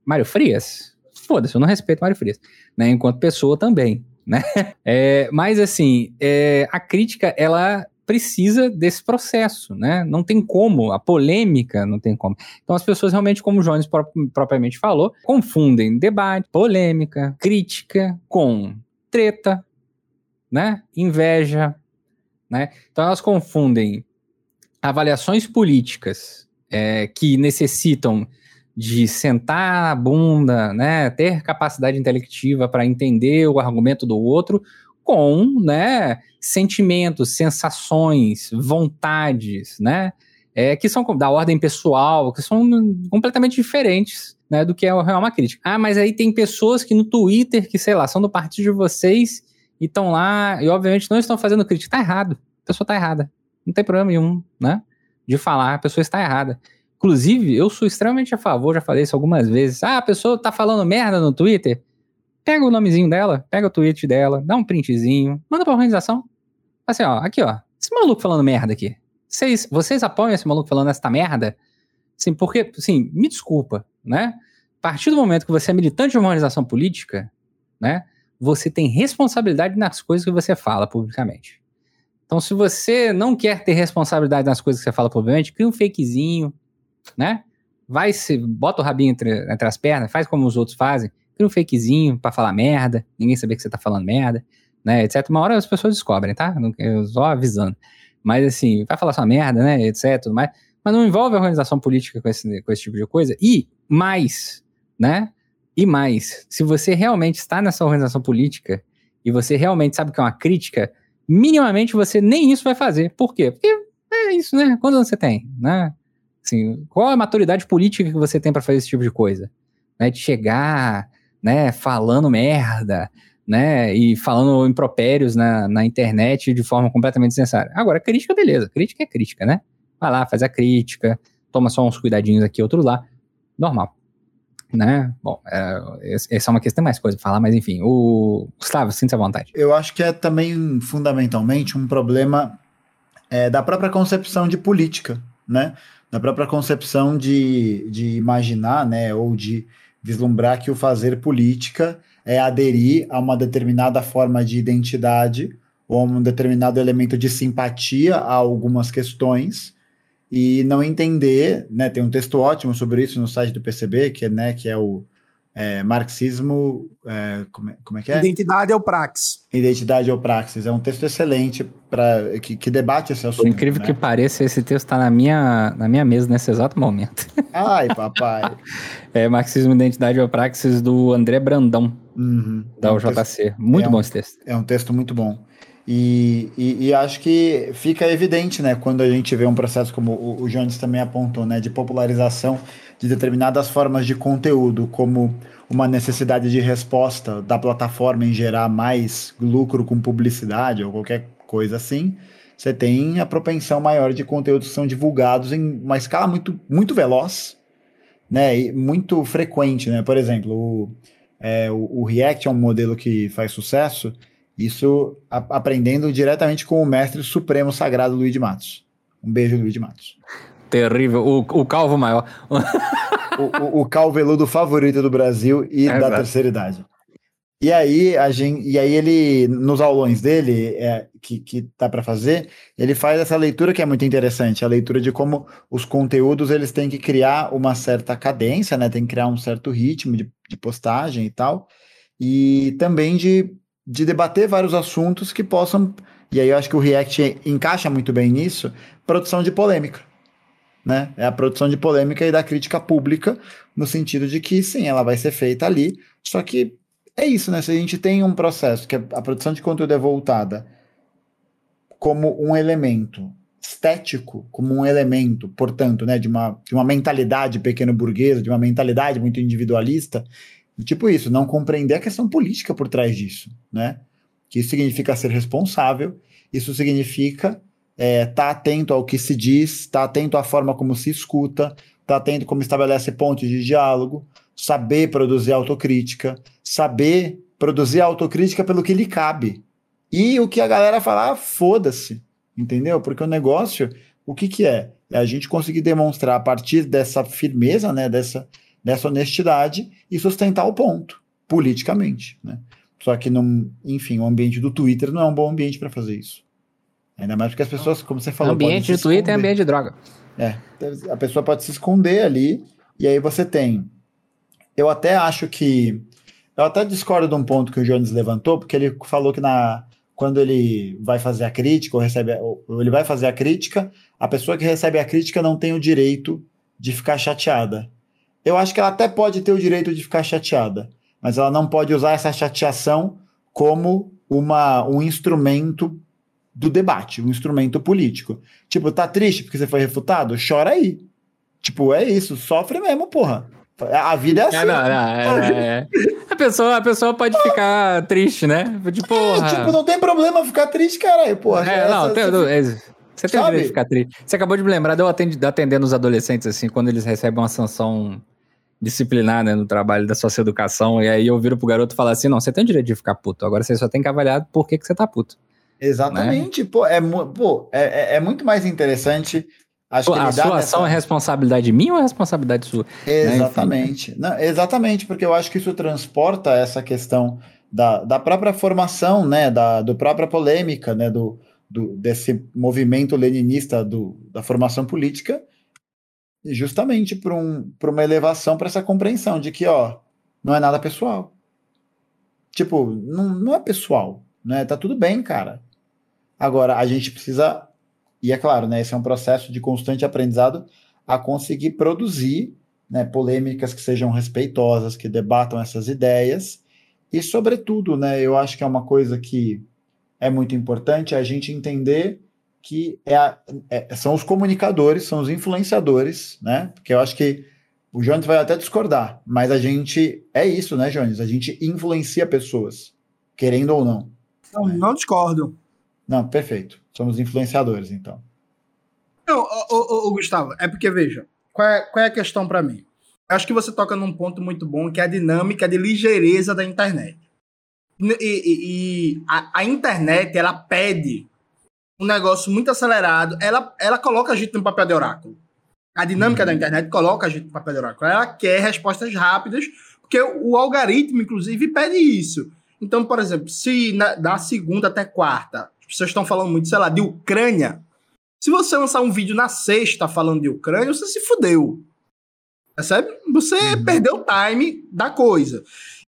Mário Frias, foda-se, eu não respeito Mário Frias, né, enquanto pessoa também, né. É, mas, assim, é, a crítica, ela precisa desse processo, né? Não tem como, a polêmica não tem como. Então as pessoas realmente, como o Jones propriamente falou, confundem debate, polêmica, crítica com treta, né? Inveja, né? Então elas confundem avaliações políticas é, que necessitam de sentar a bunda, né, ter capacidade intelectiva para entender o argumento do outro com, né, sentimentos, sensações, vontades, né, é, que são da ordem pessoal, que são completamente diferentes, né, do que é uma crítica. Ah, mas aí tem pessoas que no Twitter, que sei lá, são do partido de vocês e estão lá e obviamente não estão fazendo crítica. Tá errado. A pessoa tá errada. Não tem problema nenhum, né, de falar, a pessoa está errada. Inclusive, eu sou extremamente a favor, já falei isso algumas vezes. Ah, a pessoa tá falando merda no Twitter. Pega o nomezinho dela, pega o tweet dela, dá um printzinho, manda pra organização. Assim, ó, aqui, ó. Esse maluco falando merda aqui. Vocês, vocês apoiam esse maluco falando essa merda? Sim, porque, sim, me desculpa, né? A partir do momento que você é militante de uma organização política, né? Você tem responsabilidade nas coisas que você fala publicamente. Então, se você não quer ter responsabilidade nas coisas que você fala publicamente, cria um fakezinho, né? Vai se bota o rabinho entre, entre as pernas, faz como os outros fazem, cria um fakezinho para falar merda, ninguém saber que você tá falando merda, né, etc. Uma hora as pessoas descobrem, tá? Eu só avisando. Mas assim, vai falar sua merda, né, etc. Mas, mas não envolve a organização política com esse, com esse tipo de coisa. E mais, né? E mais, se você realmente está nessa organização política e você realmente sabe que é uma crítica, minimamente você nem isso vai fazer. Por quê? Porque é isso, né? Quantos anos você tem, né? Assim, qual a maturidade política que você tem para fazer esse tipo de coisa? Né, de chegar, né, falando merda, né, e falando impropérios na, na internet de forma completamente desnecessária. Agora, crítica, beleza, crítica é crítica, né? Vai lá, faz a crítica, toma só uns cuidadinhos aqui, outro lá, normal. Né? Bom, é, essa é uma questão mais coisa pra falar, mas enfim, o Gustavo, sinta-se à vontade. Eu acho que é também fundamentalmente um problema é, da própria concepção de política, né? Na própria concepção de, de imaginar, né, ou de vislumbrar que o fazer política é aderir a uma determinada forma de identidade ou a um determinado elemento de simpatia a algumas questões e não entender, né, tem um texto ótimo sobre isso no site do PCB, que é, né, que é o é, marxismo, é, como, é, como, é, que é? Identidade ou praxis. Identidade ou praxis. É um texto excelente para que, que, debate esse assunto. Por incrível né? que pareça, esse texto está na minha, na minha mesa nesse exato momento. Ai, papai. é Marxismo, Identidade ou Praxis do André Brandão, uhum. da é um UJC. Texto, muito bom um, esse texto. É um texto muito bom. E, e, e, acho que fica evidente, né, quando a gente vê um processo como o, o Jones também apontou, né, de popularização de determinadas formas de conteúdo, como uma necessidade de resposta da plataforma em gerar mais lucro com publicidade ou qualquer coisa assim, você tem a propensão maior de conteúdos que são divulgados em uma escala muito, muito veloz, né, e muito frequente, né, por exemplo, o, é, o, o React é um modelo que faz sucesso, isso a, aprendendo diretamente com o mestre supremo sagrado Luiz de Matos. Um beijo, Luiz de Matos. Terrível. O, o calvo maior. o, o, o calveludo favorito do Brasil e é da exato. terceira idade. E aí, a gente, e aí ele, nos aulões dele, é, que, que tá para fazer, ele faz essa leitura que é muito interessante, a leitura de como os conteúdos eles têm que criar uma certa cadência, né? Tem que criar um certo ritmo de, de postagem e tal, e também de, de debater vários assuntos que possam, e aí eu acho que o React encaixa muito bem nisso, produção de polêmica né? É a produção de polêmica e da crítica pública, no sentido de que sim, ela vai ser feita ali, só que é isso, né? Se a gente tem um processo que a produção de conteúdo é voltada como um elemento estético, como um elemento, portanto, né, de uma, de uma mentalidade pequeno burguesa, de uma mentalidade muito individualista, tipo isso, não compreender a questão política por trás disso, né? Que isso significa ser responsável, isso significa é, tá atento ao que se diz, tá atento à forma como se escuta, tá atento como estabelece pontos de diálogo, saber produzir autocrítica, saber produzir autocrítica pelo que lhe cabe. E o que a galera falar, ah, foda-se, entendeu? Porque o negócio, o que que é? É a gente conseguir demonstrar a partir dessa firmeza, né, dessa, dessa honestidade e sustentar o ponto, politicamente, né? Só que, não, enfim, o ambiente do Twitter não é um bom ambiente para fazer isso. Ainda mais porque as pessoas, como você falou. Ambiente de Twitter é ambiente de droga. É. A pessoa pode se esconder ali, e aí você tem. Eu até acho que. Eu até discordo de um ponto que o Jones levantou, porque ele falou que na, quando ele vai fazer a crítica, ou recebe, ou ele vai fazer a crítica, a pessoa que recebe a crítica não tem o direito de ficar chateada. eu acho que ela até pode ter o direito de ficar chateada, mas ela não pode usar essa chateação como uma, um instrumento do debate, um instrumento político. Tipo, tá triste porque você foi refutado? Chora aí. Tipo, é isso, sofre mesmo, porra. A vida é assim. É, não, não, é, é. A, pessoa, a pessoa pode ficar triste, né? Porra. É, tipo, não tem problema ficar triste, caralho, porra. É, não, tem, você tem o direito de ficar triste. Você acabou de me lembrar de eu atendendo os adolescentes, assim, quando eles recebem uma sanção disciplinar né, no trabalho da socioeducação, e aí eu viro pro garoto e falo assim, não, você tem o direito de ficar puto, agora você só tem que avaliar por que, que você tá puto. Exatamente, né? pô, é, pô é, é, é, muito mais interessante... Acho pô, a sua ação é responsabilidade minha ou é responsabilidade sua? Exatamente, né? não, exatamente, porque eu acho que isso transporta essa questão da, da própria formação, né, da do própria polêmica, né, do, do desse movimento leninista do, da formação política, justamente para um, uma elevação para essa compreensão de que, ó, não é nada pessoal. Tipo, não, não é pessoal, né? Tá tudo bem, cara. Agora, a gente precisa, e é claro, né? Esse é um processo de constante aprendizado a conseguir produzir né, polêmicas que sejam respeitosas, que debatam essas ideias, e, sobretudo, né, eu acho que é uma coisa que é muito importante a gente entender que é, a, é, são os comunicadores, são os influenciadores, né? Porque eu acho que o Jones vai até discordar, mas a gente é isso, né, Jones? A gente influencia pessoas, querendo ou não. Não, não discordo. Não, perfeito. Somos influenciadores, então. Não, o, Gustavo, é porque, veja, qual é, qual é a questão para mim? Acho que você toca num ponto muito bom, que é a dinâmica de ligeireza da internet. E, e, e a, a internet, ela pede um negócio muito acelerado, ela, ela coloca a gente no papel de oráculo. A dinâmica uhum. da internet coloca a gente no papel de oráculo. Ela quer respostas rápidas, porque o, o algoritmo, inclusive, pede isso. Então, por exemplo, se na, da segunda até quarta, pessoas estão falando muito, sei lá, de Ucrânia. Se você lançar um vídeo na sexta falando de Ucrânia, você se fudeu. Percebe? Você uhum. perdeu o time da coisa.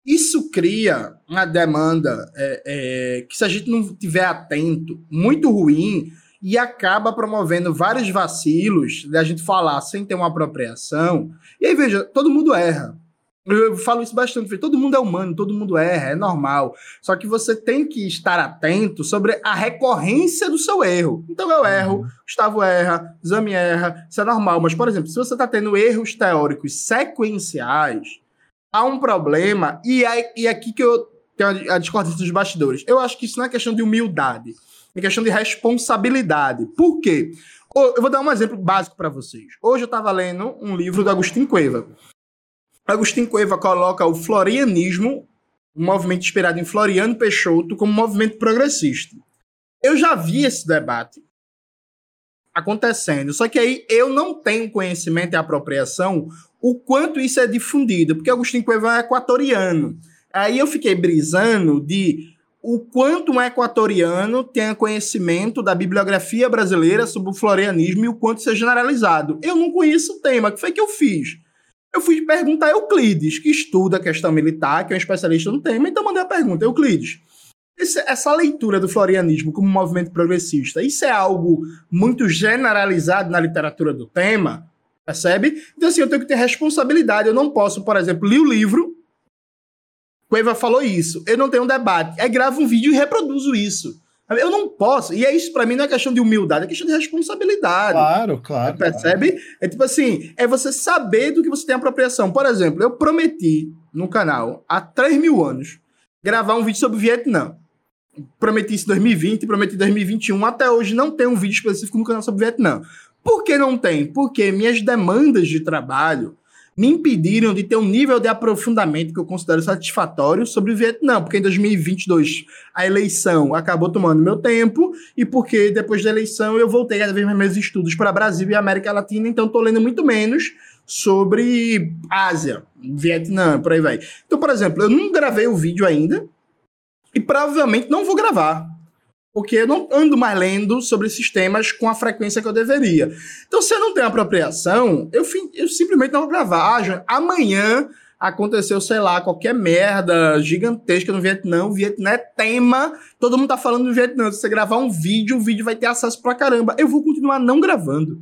Isso cria uma demanda é, é, que, se a gente não tiver atento, muito ruim e acaba promovendo vários vacilos da gente falar sem ter uma apropriação. E aí, veja, todo mundo erra. Eu falo isso bastante, todo mundo é humano, todo mundo erra, é normal. Só que você tem que estar atento sobre a recorrência do seu erro. Então eu erro, uhum. Gustavo erra, Zami erra, isso é normal. Mas, por exemplo, se você está tendo erros teóricos sequenciais, há um problema, e, é, e é aqui que eu tenho a discordância dos bastidores. Eu acho que isso não é questão de humildade, é questão de responsabilidade. Por quê? Eu vou dar um exemplo básico para vocês. Hoje eu estava lendo um livro do Agostinho Cueva. Agostinho Cueva coloca o florianismo, um movimento inspirado em Floriano Peixoto, como movimento progressista. Eu já vi esse debate acontecendo, só que aí eu não tenho conhecimento e apropriação o quanto isso é difundido, porque Agostinho Cueva é equatoriano. Aí eu fiquei brisando de o quanto um equatoriano tenha conhecimento da bibliografia brasileira sobre o florianismo e o quanto isso é generalizado. Eu não conheço o tema, que foi que eu fiz? Eu fui perguntar a Euclides, que estuda a questão militar, que é um especialista no tema, então mandei a pergunta, Euclides, essa leitura do florianismo como movimento progressista, isso é algo muito generalizado na literatura do tema? Percebe? Então, assim, eu tenho que ter responsabilidade. Eu não posso, por exemplo, ler o livro. Eva falou isso. Eu não tenho um debate. Aí gravo um vídeo e reproduzo isso. Eu não posso. E é isso, para mim, não é questão de humildade, é questão de responsabilidade. Claro, claro. Percebe? Claro. É tipo assim: é você saber do que você tem apropriação. Por exemplo, eu prometi no canal há 3 mil anos gravar um vídeo sobre o Vietnã. Prometi isso em 2020, prometi em 2021. Até hoje não tem um vídeo específico no canal sobre o Vietnã. Por que não tem? Porque minhas demandas de trabalho me impediram de ter um nível de aprofundamento que eu considero satisfatório sobre o Vietnã, porque em 2022 a eleição acabou tomando meu tempo e porque depois da eleição eu voltei a ver meus estudos para Brasil e América Latina, então estou lendo muito menos sobre Ásia, Vietnã, por aí vai. Então, por exemplo, eu não gravei o vídeo ainda e provavelmente não vou gravar porque eu não ando mais lendo sobre esses temas com a frequência que eu deveria. Então, se eu não tenho apropriação, eu, eu simplesmente não vou gravar. Ah, amanhã aconteceu, sei lá, qualquer merda gigantesca no Vietnã. O Vietnã é tema, todo mundo tá falando do Vietnã. Se você gravar um vídeo, o vídeo vai ter acesso pra caramba. Eu vou continuar não gravando.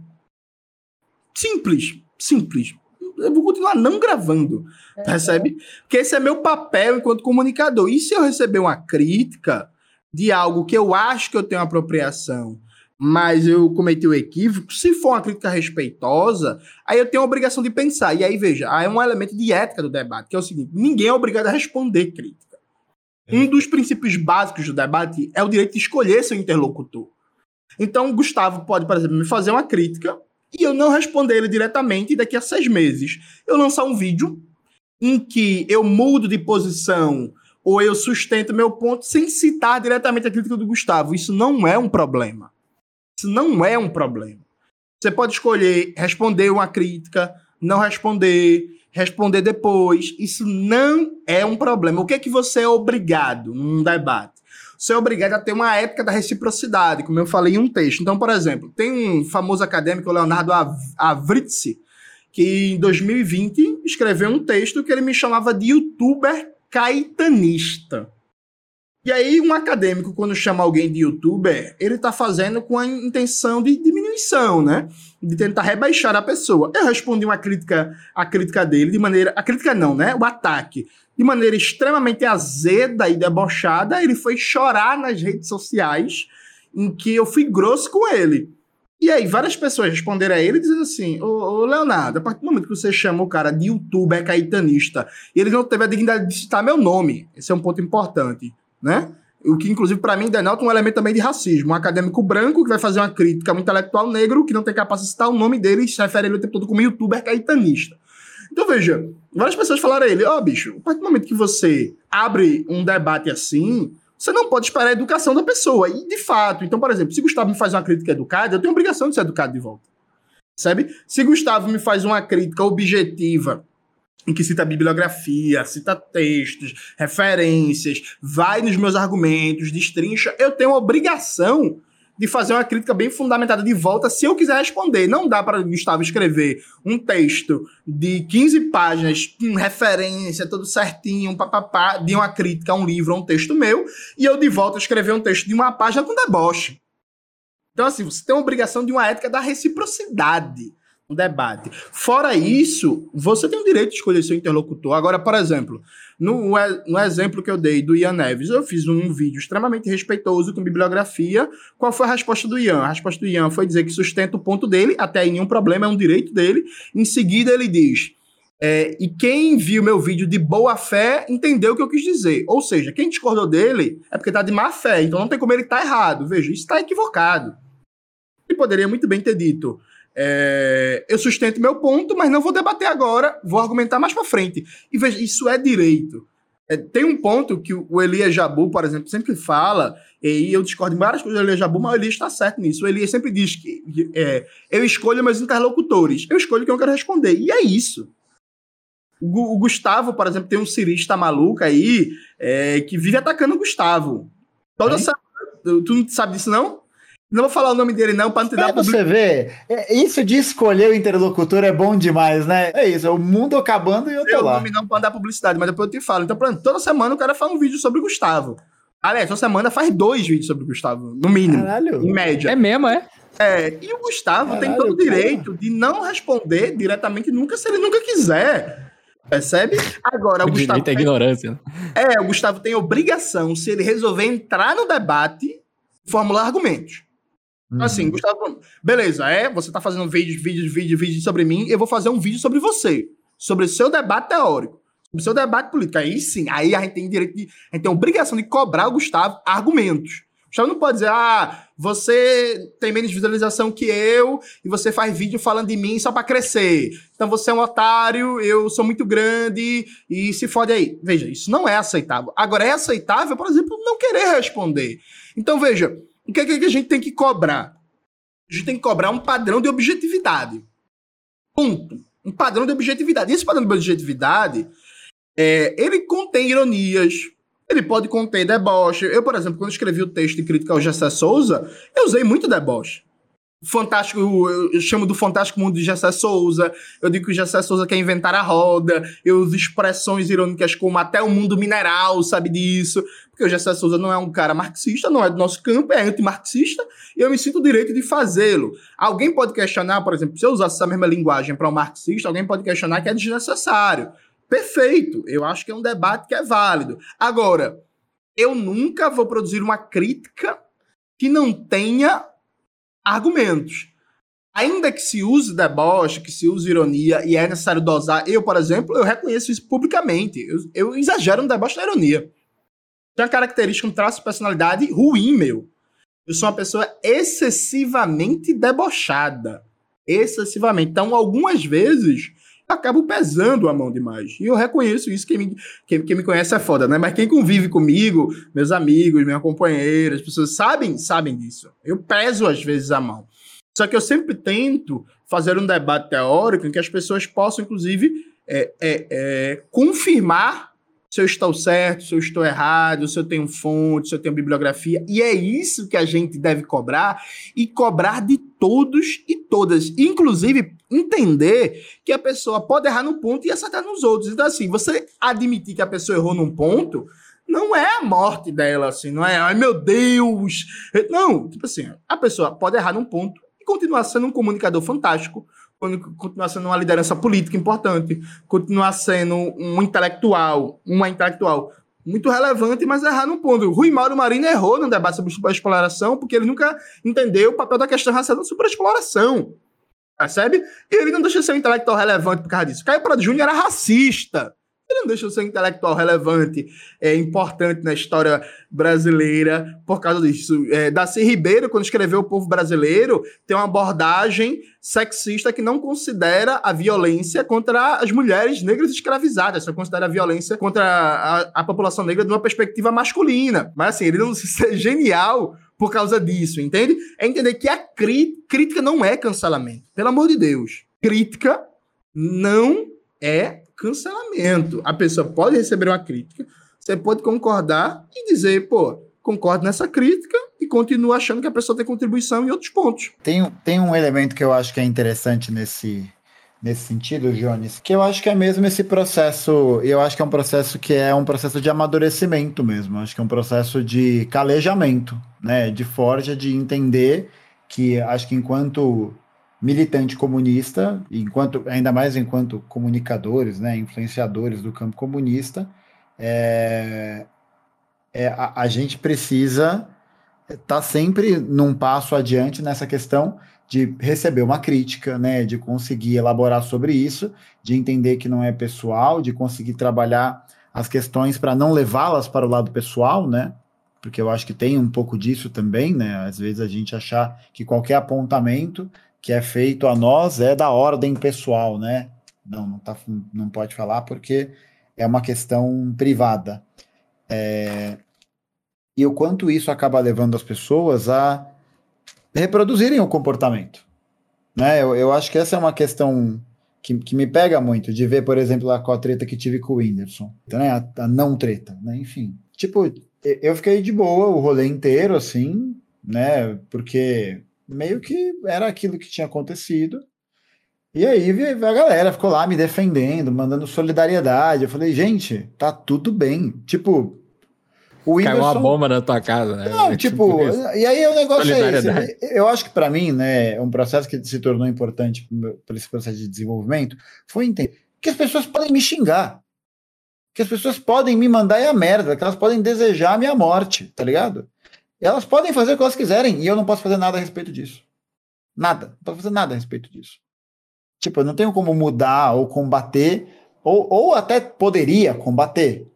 Simples, simples. eu vou continuar não gravando, é. percebe? Porque esse é meu papel enquanto comunicador. E se eu receber uma crítica de algo que eu acho que eu tenho apropriação, mas eu cometi o equívoco, se for uma crítica respeitosa, aí eu tenho a obrigação de pensar. E aí, veja, aí é um elemento de ética do debate, que é o seguinte: ninguém é obrigado a responder crítica. É. Um dos princípios básicos do debate é o direito de escolher seu interlocutor. Então, Gustavo pode, por exemplo, me fazer uma crítica e eu não responder ele diretamente, e daqui a seis meses eu lançar um vídeo em que eu mudo de posição ou eu sustento meu ponto sem citar diretamente a crítica do Gustavo. Isso não é um problema. Isso não é um problema. Você pode escolher responder uma crítica, não responder, responder depois. Isso não é um problema. O que é que você é obrigado num debate? você é obrigado a ter uma ética da reciprocidade, como eu falei em um texto. Então, por exemplo, tem um famoso acadêmico, Leonardo Avritzi, que em 2020 escreveu um texto que ele me chamava de youtuber caetanista. E aí, um acadêmico, quando chama alguém de youtuber, ele está fazendo com a intenção de diminuição, né? De tentar rebaixar a pessoa. Eu respondi uma crítica, a crítica dele de maneira. A crítica não, né? O ataque de maneira extremamente azeda e debochada, ele foi chorar nas redes sociais em que eu fui grosso com ele. E aí, várias pessoas responderam a ele dizendo assim: Ô, ô Leonardo, a partir do momento que você chama o cara de youtuber caetanista, e ele não teve a dignidade de citar meu nome, esse é um ponto importante, né? O que, inclusive, para mim, denota um elemento também de racismo. Um acadêmico branco que vai fazer uma crítica a um intelectual negro que não tem capacidade de citar o nome dele e se refere ele o tempo todo como youtuber caetanista. Então, veja, várias pessoas falaram a ele: Ó, oh, bicho, a partir do momento que você abre um debate assim, você não pode esperar a educação da pessoa. E, de fato, então, por exemplo, se Gustavo me faz uma crítica educada, eu tenho obrigação de ser educado de volta. Sabe? Se Gustavo me faz uma crítica objetiva, em que cita bibliografia, cita textos, referências, vai nos meus argumentos, destrincha, eu tenho obrigação de fazer uma crítica bem fundamentada de volta se eu quiser responder. Não dá para Gustavo escrever um texto de 15 páginas, com referência, tudo certinho, papapá, de uma crítica a um livro, a um texto meu, e eu de volta escrever um texto de uma página com deboche. Então, assim, você tem uma obrigação de uma ética da reciprocidade no debate. Fora isso, você tem o direito de escolher seu interlocutor. Agora, por exemplo, no, no exemplo que eu dei do Ian Neves, eu fiz um vídeo extremamente respeitoso com bibliografia. Qual foi a resposta do Ian? A resposta do Ian foi dizer que sustenta o ponto dele, até aí nenhum problema, é um direito dele. Em seguida, ele diz. É, e quem viu meu vídeo de boa fé entendeu o que eu quis dizer. Ou seja, quem discordou dele é porque tá de má fé, então não tem como ele estar tá errado. Veja, isso está equivocado. Ele poderia muito bem ter dito: é, eu sustento meu ponto, mas não vou debater agora, vou argumentar mais para frente. E veja, isso é direito. É, tem um ponto que o Elias Jabu, por exemplo, sempre fala, e eu discordo em várias coisas do Elias Jabu, mas o Elias está certo nisso. O Elias sempre diz que é, eu escolho meus interlocutores, eu escolho quem eu quero responder. E é isso. O, o Gustavo, por exemplo, tem um cirista maluco aí é, que vive atacando o Gustavo. Toda essa, tu não sabe disso, não? Não vou falar o nome dele, não, para não te dar public... Você vê, é, isso de escolher o interlocutor é bom demais, né? É isso, é o mundo acabando e eu tô eu lá. nome não para dar publicidade, mas depois eu te falo. Então, exemplo, toda semana o cara faz um vídeo sobre o Gustavo. Aliás, toda semana faz dois vídeos sobre o Gustavo, no mínimo. Caralho. Em média. É mesmo, é? É, e o Gustavo Caralho, tem todo o direito cara. de não responder diretamente nunca se ele nunca quiser. Percebe? Agora, o, o Gustavo. Tem, ignorância. É, o Gustavo tem obrigação, se ele resolver entrar no debate, formular argumentos. Então, assim, uhum. Gustavo, beleza, é, você tá fazendo vídeos, vídeos, vídeos, vídeos sobre mim, eu vou fazer um vídeo sobre você, sobre o seu debate teórico, sobre o seu debate político. Aí sim, aí a gente tem direito de, a gente tem a obrigação de cobrar o Gustavo argumentos. O Gustavo não pode dizer, ah, você tem menos visualização que eu e você faz vídeo falando de mim só para crescer. Então você é um otário, eu sou muito grande e se fode aí. Veja, isso não é aceitável. Agora, é aceitável, por exemplo, não querer responder. Então, veja, o que é que a gente tem que cobrar? A gente tem que cobrar um padrão de objetividade. Ponto. Um padrão de objetividade. E esse padrão de objetividade, é, ele contém ironias, ele pode conter deboche. Eu, por exemplo, quando escrevi o texto de crítica ao Gessé Souza, eu usei muito deboche. Fantástico, eu chamo do fantástico mundo de Gessé Souza, eu digo que o Gessé Souza quer inventar a roda, eu uso expressões irônicas como até o mundo mineral sabe disso, porque o Gessé Souza não é um cara marxista, não é do nosso campo, é antimarxista, e eu me sinto o direito de fazê-lo. Alguém pode questionar, por exemplo, se eu usasse essa mesma linguagem para um marxista, alguém pode questionar que é desnecessário. Perfeito, eu acho que é um debate que é válido. Agora, eu nunca vou produzir uma crítica que não tenha argumentos. Ainda que se use deboche, que se use ironia, e é necessário dosar, eu, por exemplo, eu reconheço isso publicamente. Eu, eu exagero no deboche da ironia. Tem uma característica, um traço de personalidade ruim, meu. Eu sou uma pessoa excessivamente debochada. Excessivamente. Então, algumas vezes, acabo pesando a mão demais. E eu reconheço isso. Quem me, quem, quem me conhece é foda, né? Mas quem convive comigo, meus amigos, minha companheira, as pessoas sabem, sabem disso. Eu peso, às vezes, a mão. Só que eu sempre tento fazer um debate teórico em que as pessoas possam, inclusive, é, é, é, confirmar se eu estou certo, se eu estou errado, se eu tenho fonte, se eu tenho bibliografia. E é isso que a gente deve cobrar e cobrar de todos e todas. Inclusive, entender que a pessoa pode errar no ponto e acertar nos outros. Então, assim, você admitir que a pessoa errou num ponto não é a morte dela, assim, não é, ai meu Deus. Não, tipo assim, a pessoa pode errar num ponto e continuar sendo um comunicador fantástico, continuar sendo uma liderança política importante, continuar sendo um intelectual, uma intelectual muito relevante, mas errar num ponto. Rui Mauro Marino errou no debate sobre exploração porque ele nunca entendeu o papel da questão racial na superexploração. Percebe? E ele não deixa um intelectual relevante por causa disso. Caio Prado Júnior era racista. Ele não deixa um intelectual relevante, é, importante na história brasileira por causa disso. É, Darcy Ribeiro, quando escreveu O Povo Brasileiro, tem uma abordagem sexista que não considera a violência contra as mulheres negras escravizadas, só considera a violência contra a, a população negra de uma perspectiva masculina. Mas assim, ele não se ser genial por causa disso, entende? É entender que a crítica não é cancelamento. Pelo amor de Deus. Crítica não é cancelamento. A pessoa pode receber uma crítica, você pode concordar e dizer, pô, concordo nessa crítica e continuo achando que a pessoa tem contribuição em outros pontos. Tem, tem um elemento que eu acho que é interessante nesse, nesse sentido, Jones, que eu acho que é mesmo esse processo, eu acho que é um processo que é um processo de amadurecimento mesmo, acho que é um processo de calejamento, né, de forja, de entender que acho que enquanto militante comunista, enquanto ainda mais enquanto comunicadores, né, influenciadores do campo comunista, é, é a, a, gente precisa estar tá sempre num passo adiante nessa questão de receber uma crítica, né, de conseguir elaborar sobre isso, de entender que não é pessoal, de conseguir trabalhar as questões para não levá-las para o lado pessoal, né? Porque eu acho que tem um pouco disso também, né? Às vezes a gente achar que qualquer apontamento que é feito a nós é da ordem pessoal, né? Não, não, tá, não pode falar porque é uma questão privada. É, e o quanto isso acaba levando as pessoas a reproduzirem o comportamento. Né? Eu, eu acho que essa é uma questão que, que me pega muito, de ver, por exemplo, a, com a treta que tive com o Whindersson, né? a, a não treta, né? enfim. Tipo, eu fiquei de boa o rolê inteiro, assim, né? Porque meio que era aquilo que tinha acontecido. E aí a galera ficou lá me defendendo, mandando solidariedade. Eu falei, gente, tá tudo bem. Tipo, o Whindersson... Caiu uma bomba na tua casa, né? Não, tipo, e aí o negócio é esse. Eu acho que para mim, né, um processo que se tornou importante por esse processo de desenvolvimento foi entender que as pessoas podem me xingar. Que as pessoas podem me mandar a merda, que elas podem desejar a minha morte, tá ligado? Elas podem fazer o que elas quiserem e eu não posso fazer nada a respeito disso. Nada. Não posso fazer nada a respeito disso. Tipo, eu não tenho como mudar ou combater, ou, ou até poderia combater.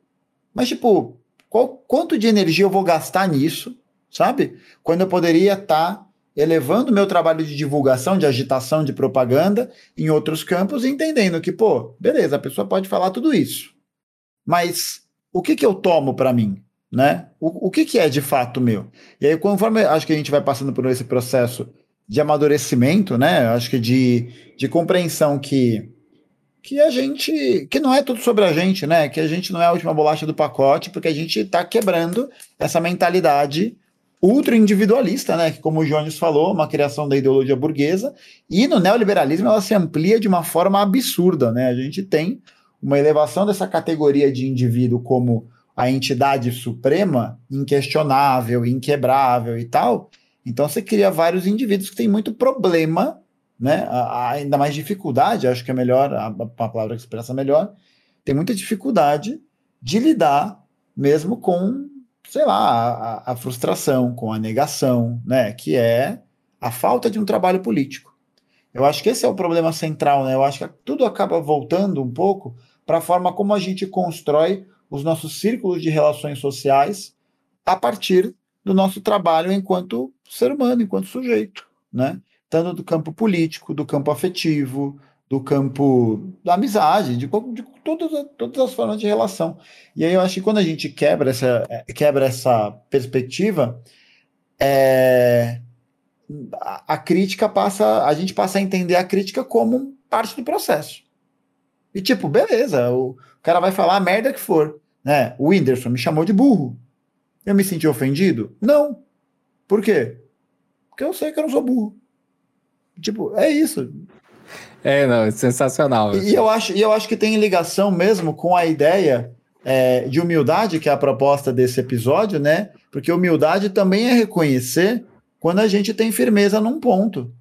Mas, tipo, qual, quanto de energia eu vou gastar nisso, sabe? Quando eu poderia estar tá elevando meu trabalho de divulgação, de agitação, de propaganda em outros campos, entendendo que, pô, beleza, a pessoa pode falar tudo isso. Mas o que, que eu tomo para mim? né? O, o que, que é de fato meu? E aí, conforme acho que a gente vai passando por esse processo de amadurecimento, né? Acho que de, de compreensão que que a gente que não é tudo sobre a gente, né? Que a gente não é a última bolacha do pacote, porque a gente está quebrando essa mentalidade ultra individualista, né? Que, como o Jones falou, uma criação da ideologia burguesa, e no neoliberalismo ela se amplia de uma forma absurda, né? A gente tem uma elevação dessa categoria de indivíduo como a entidade suprema, inquestionável, inquebrável e tal. Então você cria vários indivíduos que têm muito problema, né? ainda mais dificuldade, acho que é melhor, a, a palavra que expressa melhor, tem muita dificuldade de lidar mesmo com sei lá, a, a, frustração, com a negação, né? Que é a falta de um trabalho político. Eu acho que esse é o problema central, né? Eu acho que tudo acaba voltando um pouco para a forma como a gente constrói os nossos círculos de relações sociais a partir do nosso trabalho enquanto ser humano, enquanto sujeito, né? Tanto do campo político, do campo afetivo, do campo da amizade, de, de todas, todas as formas de relação. E aí eu acho que quando a gente quebra essa, é, quebra essa perspectiva, é, a, a, crítica passa, a gente passa a entender a crítica como parte do processo. E tipo, beleza, o, o cara vai falar a merda que for, né? O Whindersson me chamou de burro. Eu me senti ofendido? Não. Por quê? Porque eu sei que eu não sou burro. Tipo, é isso. É, não, é sensacional. E, e, eu acho, e eu acho que tem ligação mesmo com a ideia é, de humildade, que é a proposta desse episódio, né? Porque humildade também é reconhecer quando a gente tem firmeza num ponto.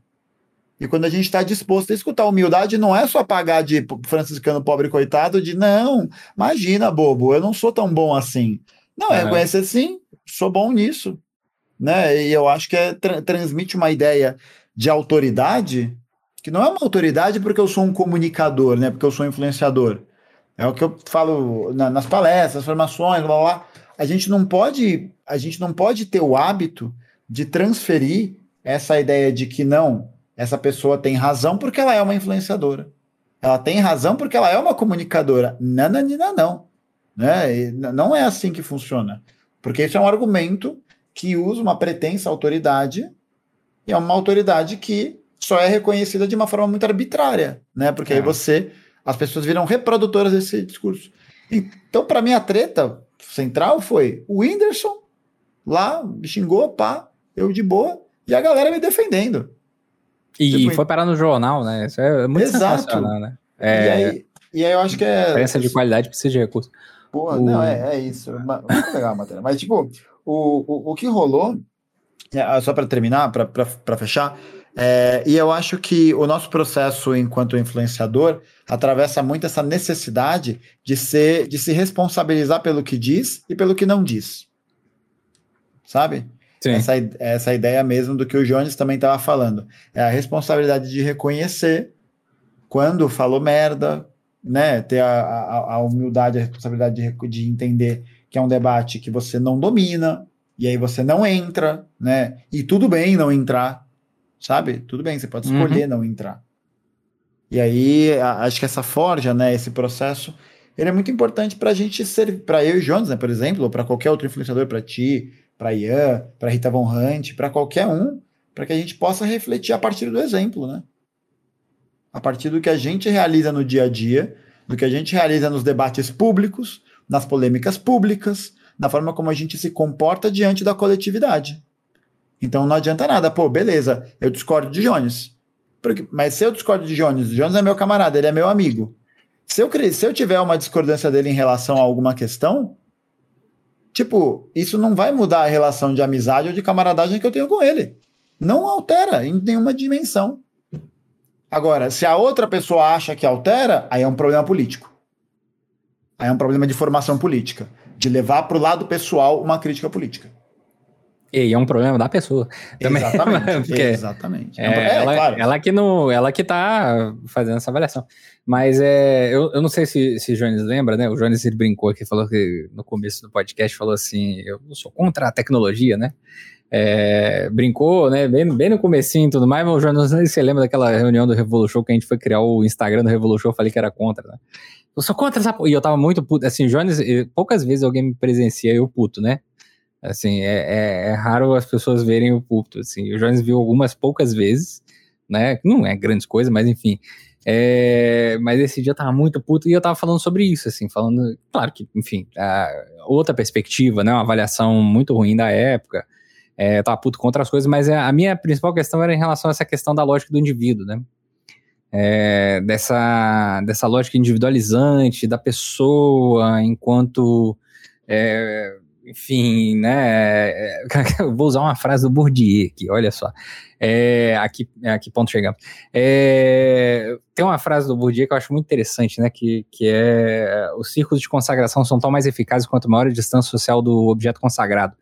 E quando a gente está disposto a escutar, humildade não é só pagar de franciscano pobre coitado, de não, imagina, bobo, eu não sou tão bom assim. Não, é reconhecer sim, sou bom nisso. Né? E eu acho que é, tra transmite uma ideia de autoridade que não é uma autoridade porque eu sou um comunicador, né? Porque eu sou um influenciador. É o que eu falo na, nas palestras, formações, blá, blá, blá. A gente não pode, a gente não pode ter o hábito de transferir essa ideia de que não, essa pessoa tem razão porque ela é uma influenciadora. Ela tem razão porque ela é uma comunicadora. Não, não. Né? Não é assim que funciona. Porque isso é um argumento que usa uma pretensa autoridade e é uma autoridade que só é reconhecida de uma forma muito arbitrária, né? Porque é. aí você, as pessoas viram reprodutoras desse discurso. Então, para mim, a treta central foi o Whindersson lá, me xingou, pá, eu de boa, e a galera me defendendo. E tipo, foi parar no jornal, né? Isso é muito Exato. né? É... E, aí, e aí eu acho que é. Diferença de qualidade precisa de recurso. Porra, o... não, é, é isso. Vamos pegar a matéria. Mas, tipo, o, o, o que rolou, só para terminar, para fechar, é, e eu acho que o nosso processo enquanto influenciador atravessa muito essa necessidade de, ser, de se responsabilizar pelo que diz e pelo que não diz. Sabe? Sim. Essa, essa ideia mesmo do que o Jones também estava falando. É a responsabilidade de reconhecer quando falou merda, né? Ter a, a, a humildade, a responsabilidade de, de entender que é um debate que você não domina, e aí você não entra, né? E tudo bem não entrar, sabe? Tudo bem, você pode escolher uhum. não entrar. E aí, a, acho que essa forja, né, esse processo, ele é muito importante para a gente ser, para eu e Jones, né, por exemplo, ou para qualquer outro influenciador, para ti, para Ian, para Rita Von Hunt, para qualquer um, para que a gente possa refletir a partir do exemplo, né? A partir do que a gente realiza no dia a dia, do que a gente realiza nos debates públicos, nas polêmicas públicas, na forma como a gente se comporta diante da coletividade. Então não adianta nada. Pô, beleza, eu discordo de Jones. Porque, mas se eu discordo de Jones, Jones é meu camarada, ele é meu amigo. Se eu, se eu tiver uma discordância dele em relação a alguma questão, tipo, isso não vai mudar a relação de amizade ou de camaradagem que eu tenho com ele. Não altera em nenhuma dimensão. Agora, se a outra pessoa acha que altera, aí é um problema político. Aí é um problema de formação política, de levar para o lado pessoal uma crítica política. E é um problema da pessoa. Também. Exatamente. Exatamente. É, é, ela, claro. ela, que no, ela que tá fazendo essa avaliação. Mas é, eu, eu não sei se, se o Jones lembra, né? O Jones ele brincou aqui, falou que no começo do podcast falou assim: eu sou contra a tecnologia, né? É, brincou, né? Bem, bem no comecinho e tudo mais, mas o Jones, não sei se você lembra daquela reunião do Revolution que a gente foi criar o Instagram do Revolution, eu falei que era contra, né? Eu sou contra essa. E eu tava muito puto. Assim, Jones, poucas vezes alguém me presencia eu puto, né? Assim, é, é, é, raro as pessoas verem o púlpito, assim. O Jones viu algumas poucas vezes, né? Não é grandes coisas, mas enfim. É, mas esse dia eu tava muito puto e eu tava falando sobre isso, assim, falando, claro que, enfim, outra perspectiva, né? Uma avaliação muito ruim da época. é, tava puto contra as coisas, mas a minha principal questão era em relação a essa questão da lógica do indivíduo, né? É, dessa, dessa lógica individualizante da pessoa enquanto é, enfim, né? É, vou usar uma frase do Bourdieu aqui, olha só. É, aqui, aqui ponto chegamos. É, tem uma frase do Bourdieu que eu acho muito interessante, né? Que, que é os círculos de consagração são tão mais eficazes quanto maior a distância social do objeto consagrado.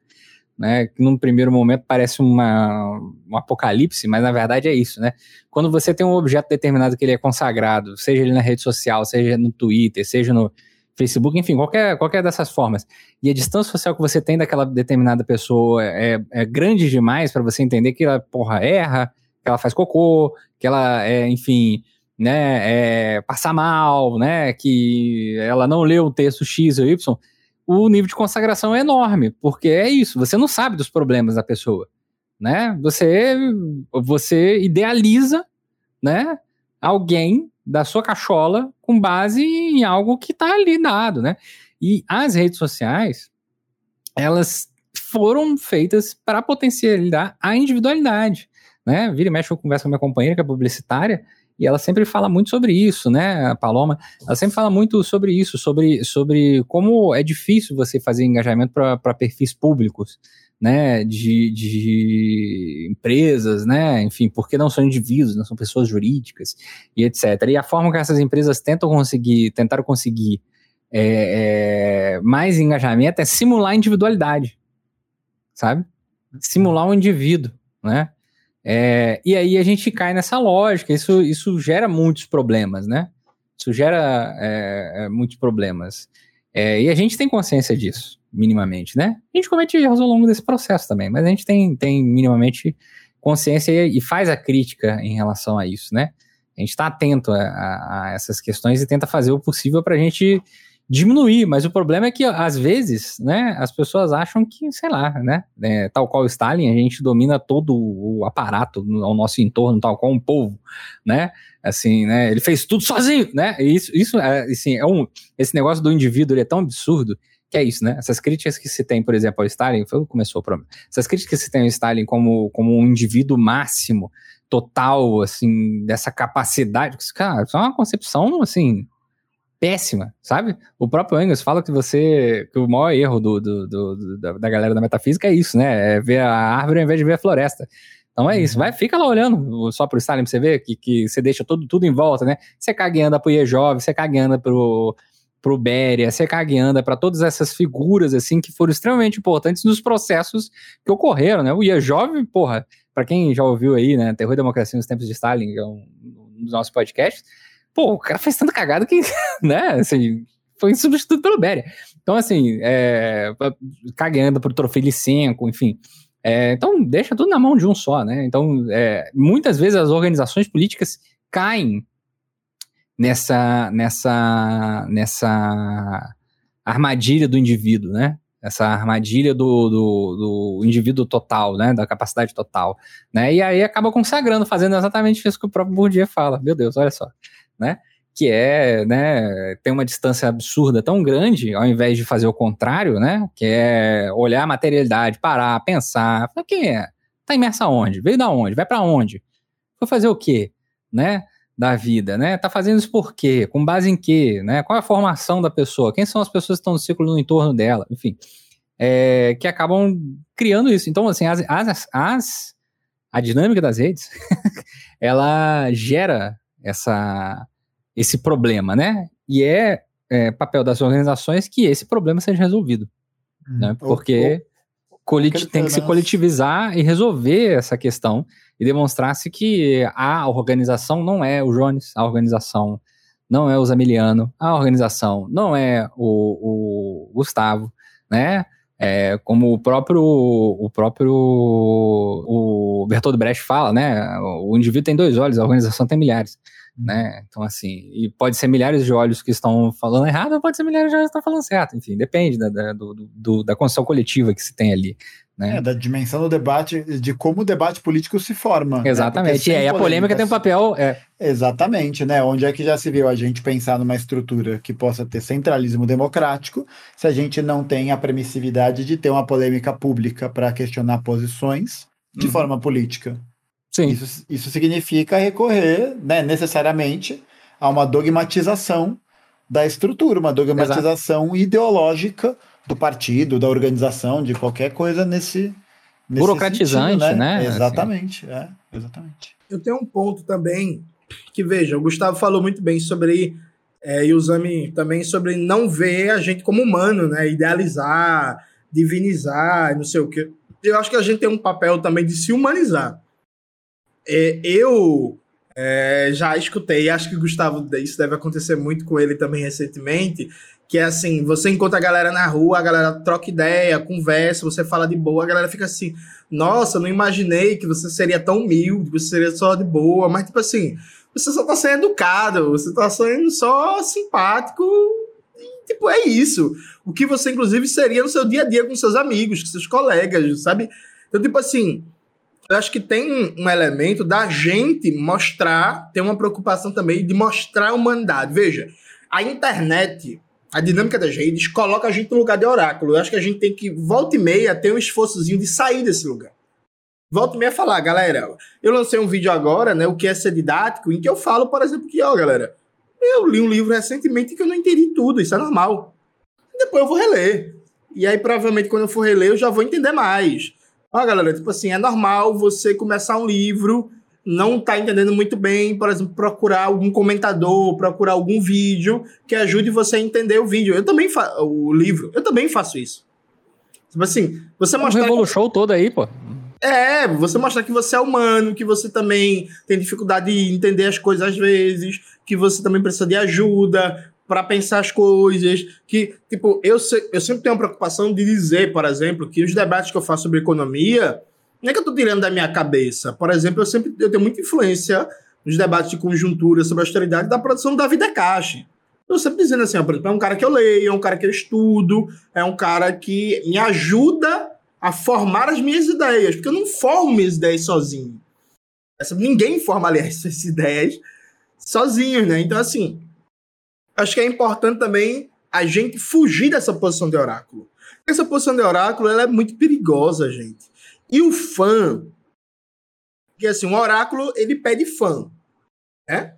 Né, que num primeiro momento parece uma, um apocalipse, mas na verdade é isso, né? Quando você tem um objeto determinado que ele é consagrado, seja ele na rede social, seja no Twitter, seja no, Facebook, enfim, qualquer, qualquer dessas formas. E a distância social que você tem daquela determinada pessoa é, é grande demais para você entender que ela, porra, erra, que ela faz cocô, que ela, é, enfim, né, é, passa mal, né, que ela não leu o texto X ou Y, o nível de consagração é enorme, porque é isso, você não sabe dos problemas da pessoa, né? Você, você idealiza, né, alguém da sua cachola com base em algo que está ali dado, né? E as redes sociais, elas foram feitas para potencializar a individualidade, né? Vira e mexe, eu converso com minha companheira, que é publicitária, e ela sempre fala muito sobre isso, né, a Paloma? Ela sempre fala muito sobre isso, sobre, sobre como é difícil você fazer engajamento para perfis públicos, né, de, de empresas, né, enfim, porque não são indivíduos, não são pessoas jurídicas e etc. E a forma que essas empresas tentam conseguir, tentaram conseguir é, é, mais engajamento é simular individualidade, sabe? Simular um indivíduo, né? É, e aí a gente cai nessa lógica, isso, isso gera muitos problemas, né? Isso gera é, é muitos problemas. É, e a gente tem consciência disso minimamente, né? A gente comete erros ao longo desse processo também, mas a gente tem, tem minimamente consciência e, faz a crítica em relação a isso, né? A gente está atento a, a, a, essas questões e tenta fazer o possível para a gente diminuir, mas o problema é que às vezes, né, as pessoas acham que, sei lá, né, é, tal qual Stalin, a gente domina todo o aparato ao nosso entorno, tal qual um povo, né, assim, né, ele fez tudo sozinho, né, e isso, isso é, assim, é um, esse negócio do indivíduo, ele é tão absurdo que é isso, né? Essas críticas que se tem, por exemplo, ao Stalin, foi começou o problema. Essas críticas que se tem ao Stalin como, como um indivíduo máximo, total, assim, dessa capacidade, cara, isso é uma concepção, assim, péssima, sabe? O próprio Engels fala que você, que o maior erro do, do, do da, da, galera da metafísica é isso, né? É ver a árvore ao invés de ver a floresta. Então é isso, uhum. vai, fica lá olhando só pro Stalin pra você ver que, que você deixa tudo, tudo em volta, né? Você caga e anda pro Iejov, você caga e anda pro, pro Beria, Secagianda, para todas essas figuras assim que foram extremamente importantes nos processos que ocorreram, né? O Iajov, porra, para quem já ouviu aí, né, Terror e Democracia nos Tempos de Stalin, é um, um dos nossos podcasts, pô, o cara fez tanto cagado que, né, assim, foi substituído pelo Beria. Então, assim, é, cagando pro Trofei Licenco, enfim. É, então, deixa tudo na mão de um só, né? Então, é, muitas vezes as organizações políticas caem nessa, nessa, nessa armadilha do indivíduo, né? Essa armadilha do, do, do, indivíduo total, né? Da capacidade total, né? E aí acaba consagrando, fazendo exatamente isso que o próprio Bourdieu fala. Meu Deus, olha só, né? Que é, né? Tem uma distância absurda tão grande, ao invés de fazer o contrário, né? Que é olhar a materialidade, parar, pensar. Quem é? Tá imersa aonde? Veio da onde? Vai para onde? Foi fazer o quê? Né? da vida, né? Tá fazendo isso por quê? Com base em quê? Né? Qual é a formação da pessoa? Quem são as pessoas que estão no ciclo no entorno dela? Enfim, é, que acabam criando isso. Então, assim, as, as, as a dinâmica das redes, ela gera essa, esse problema, né? E é, é, papel das organizações que esse problema seja resolvido, hum. né? Porque tem que se coletivizar e resolver essa questão e demonstrasse que a organização não é o Jones, a organização não é o Zamiliano, a organização não é o, o Gustavo, né? É, como o próprio o próprio o Bertold Brecht fala, né? O indivíduo tem dois olhos, a organização tem milhares. Né? Então assim, e pode ser milhares de olhos que estão falando errado, ou pode ser milhares de olhos que estão falando certo, enfim, depende da, da, do, do, da construção coletiva que se tem ali, Né? É, da dimensão do debate, de como o debate político se forma. Né? Exatamente. Né? E aí a polêmica tem um papel. É... Exatamente, né? Onde é que já se viu a gente pensar numa estrutura que possa ter centralismo democrático, se a gente não tem a permissividade de ter uma polêmica pública para questionar posições de uhum. forma política. Sim. Isso, isso significa recorrer, né, necessariamente, a uma dogmatização da estrutura, uma dogmatização Exato. ideológica do partido, da organização, de qualquer coisa nesse. nesse Burocratizante, sentido, né? né? Exatamente, assim. é, exatamente. Eu tenho um ponto também que, veja, o Gustavo falou muito bem sobre. É, e o Zami também sobre não ver a gente como humano, né? Idealizar, divinizar, não sei o que. Eu acho que a gente tem um papel também de se humanizar. É, eu é, já escutei, acho que o Gustavo, isso deve acontecer muito com ele também recentemente, que é assim, você encontra a galera na rua, a galera troca ideia, conversa, você fala de boa, a galera fica assim, nossa, não imaginei que você seria tão humilde, você seria só de boa, mas tipo assim, você só tá sendo educado, você tá sendo só simpático, e, tipo, é isso. O que você, inclusive, seria no seu dia a dia com seus amigos, com seus colegas, sabe? Então, tipo assim, eu acho que tem um elemento da gente mostrar, tem uma preocupação também de mostrar a humanidade. Veja, a internet, a dinâmica das redes, coloca a gente no lugar de oráculo. Eu acho que a gente tem que, volta e meia, ter um esforçozinho de sair desse lugar. Volta e meia falar, galera, eu lancei um vídeo agora, né, o que é ser didático, em que eu falo, por exemplo, que, ó, galera, eu li um livro recentemente que eu não entendi tudo, isso é normal. Depois eu vou reler. E aí, provavelmente, quando eu for reler, eu já vou entender mais. Ó, galera, tipo assim, é normal você começar um livro, não tá entendendo muito bem, por exemplo, procurar algum comentador, procurar algum vídeo que ajude você a entender o vídeo. Eu também faço o livro, eu também faço isso. Tipo assim, você mostrar. Um show todo aí, pô. É, você mostrar que você é humano, que você também tem dificuldade de entender as coisas às vezes, que você também precisa de ajuda, para pensar as coisas, que, tipo, eu, se, eu sempre tenho uma preocupação de dizer, por exemplo, que os debates que eu faço sobre economia, não é que eu estou tirando da minha cabeça. Por exemplo, eu sempre eu tenho muita influência nos debates de conjuntura sobre a austeridade da produção da Vida Caixa. Eu sempre dizendo assim, ó, por exemplo, é um cara que eu leio, é um cara que eu estudo, é um cara que me ajuda a formar as minhas ideias, porque eu não formo minhas ideias sozinho. Ninguém forma, aliás, essas ideias sozinho, né? Então, assim, acho que é importante também a gente fugir dessa posição de oráculo. Essa posição de oráculo ela é muito perigosa, gente. E o fã, que assim, um oráculo ele pede fã, né?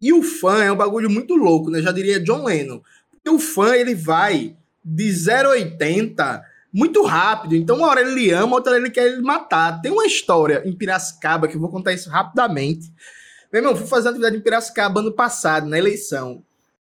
E o fã é um bagulho muito louco, né? Já diria John Lennon. Porque o fã ele vai de 0 a 80 muito rápido. Então, uma hora ele ama, outra hora ele quer ele matar. Tem uma história em Piracicaba que eu vou contar isso rapidamente. Meu irmão, fui fazer atividade em Piracicaba ano passado, na eleição.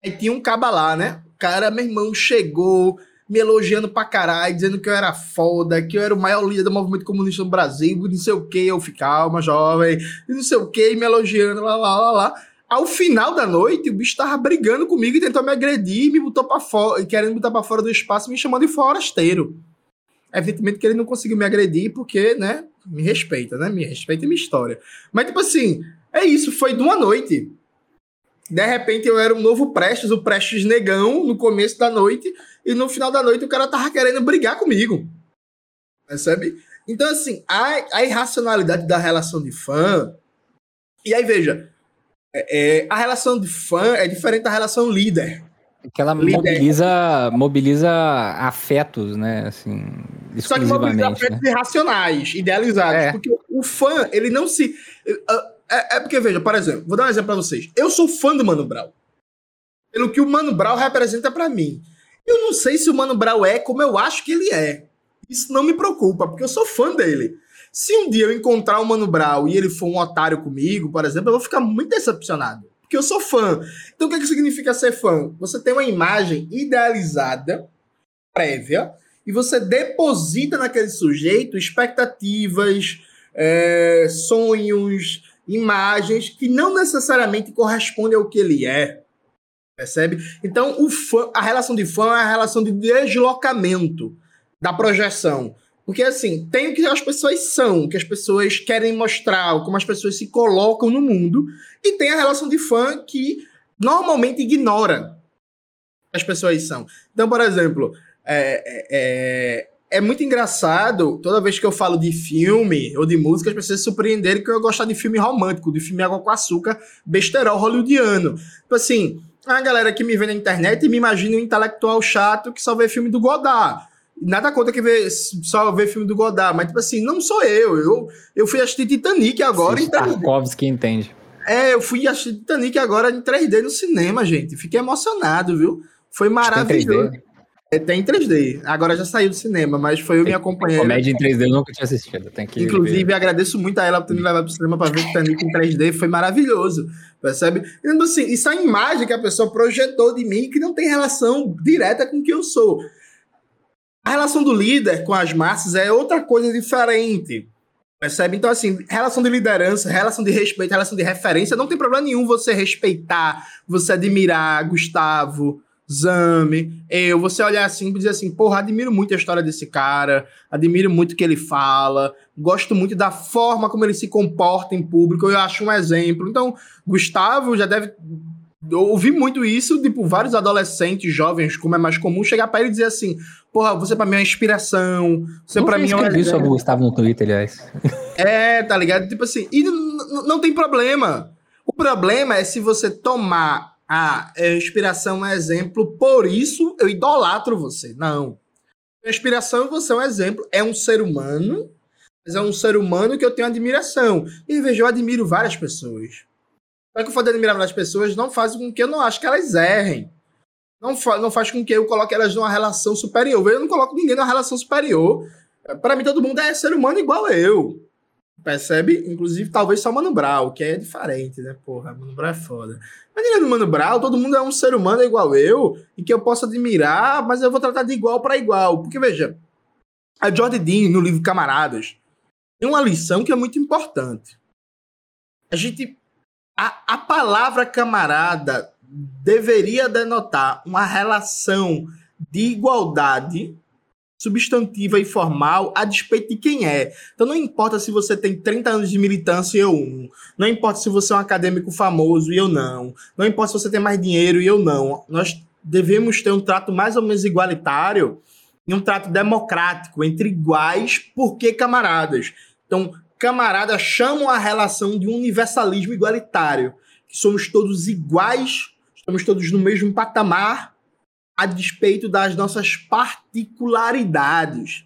Aí tinha um caba lá, né? O cara, meu irmão, chegou me elogiando pra caralho, dizendo que eu era foda, que eu era o maior líder do movimento comunista no Brasil, não sei o que, eu fiquei, calma, jovem, não sei o que, me elogiando, lá, lá, lá, lá. Ao final da noite, o bicho tava brigando comigo e tentou me agredir, me botou pra fora, querendo me botar pra fora do espaço, me chamando de forasteiro. Evidentemente que ele não conseguiu me agredir, porque, né, me respeita, né, me respeita a minha história. Mas, tipo assim, é isso, foi de uma noite. De repente eu era um novo Prestes, o Prestes negão, no começo da noite, e no final da noite o cara tava querendo brigar comigo. Percebe? Então, assim, a, a irracionalidade da relação de fã. E aí, veja, é, é, a relação de fã é diferente da relação líder. Que ela líder. mobiliza, mobiliza afetos, né? Assim, Só que mobiliza afetos né? irracionais, idealizados. É. Porque o fã, ele não se. Uh, é, é, porque, veja, por exemplo, vou dar um exemplo pra vocês. Eu sou fã do Mano Brown. Pelo que o Mano Brown representa para mim. Eu não sei se o Mano Brown é como eu acho que ele é. Isso não me preocupa, porque eu sou fã dele. Se um dia eu encontrar o Mano Brown e ele for um otário comigo, por exemplo, eu vou ficar muito decepcionado. Porque eu sou fã. Então o que, é que significa ser fã? Você tem uma imagem idealizada, prévia, e você deposita naquele sujeito expectativas, é, sonhos, imagens que não necessariamente correspondem ao que ele é. Percebe? Então, o fã, a relação de fã é a relação de deslocamento da projeção. Porque, assim, tem o que as pessoas são, o que as pessoas querem mostrar, como as pessoas se colocam no mundo, e tem a relação de fã que normalmente ignora as pessoas são. Então, por exemplo, é, é, é é muito engraçado, toda vez que eu falo de filme ou de música, as pessoas se surpreenderem que eu gosto de filme romântico, de filme água com açúcar, besterol hollywoodiano. Tipo assim, a galera que me vê na internet me imagina um intelectual chato que só vê filme do Godard. Nada contra que vê, só vê filme do Godard, mas tipo assim, não sou eu. Eu, eu fui assistir Titanic agora. Sim, Tarkovsky entende. É, eu fui assistir Titanic agora em 3D no cinema, gente. Fiquei emocionado, viu? Foi maravilhoso. É, tem 3D. Agora já saiu do cinema, mas foi eu me acompanhando. Comédia em 3D eu nunca tinha assistido. Tem que Inclusive, ver. agradeço muito a ela por ter me levado pro cinema para ver Titanic em 3D. Foi maravilhoso. Percebe? Então, assim, isso é a imagem que a pessoa projetou de mim que não tem relação direta com o que eu sou. A relação do líder com as massas é outra coisa diferente. Percebe? Então, assim, relação de liderança, relação de respeito, relação de referência, não tem problema nenhum você respeitar, você admirar Gustavo, Zame, eu, você olhar assim e dizer assim, porra, admiro muito a história desse cara, admiro muito o que ele fala, gosto muito da forma como ele se comporta em público, eu acho um exemplo. Então, Gustavo já deve eu ouvi muito isso, tipo, vários adolescentes, jovens, como é mais comum, chegar para ele e dizer assim: Porra, você pra mim é uma inspiração, você para mim é um. Eu sobre o Gustavo no Twitter, aliás. É, tá ligado? Tipo assim, e não tem problema. O problema é se você tomar a inspiração um exemplo, por isso eu idolatro você. Não. A inspiração você é um exemplo, é um ser humano, mas é um ser humano que eu tenho admiração. E veja, eu admiro várias pessoas. Só que o fato de admirar as pessoas não faz com que eu não acho que elas errem. Não, fa não faz com que eu coloque elas numa relação superior. Eu não coloco ninguém numa relação superior. Para mim, todo mundo é ser humano igual eu. Percebe? Inclusive, talvez só Mano Brown, que é diferente, né? Porra, Mano Brown é foda. Mas no Mano Brown, todo mundo é um ser humano igual eu, e que eu posso admirar, mas eu vou tratar de igual para igual. Porque, veja, a Jordan Dean, no livro Camaradas, tem uma lição que é muito importante. A gente a, a palavra camarada deveria denotar uma relação de igualdade substantiva e formal a despeito de quem é. Então não importa se você tem 30 anos de militância e eu não. Não importa se você é um acadêmico famoso e eu não. Não importa se você tem mais dinheiro e eu não. Nós devemos ter um trato mais ou menos igualitário e um trato democrático entre iguais, porque camaradas. Então, camaradas chamam a relação de um universalismo igualitário, que somos todos iguais, estamos todos no mesmo patamar, a despeito das nossas particularidades.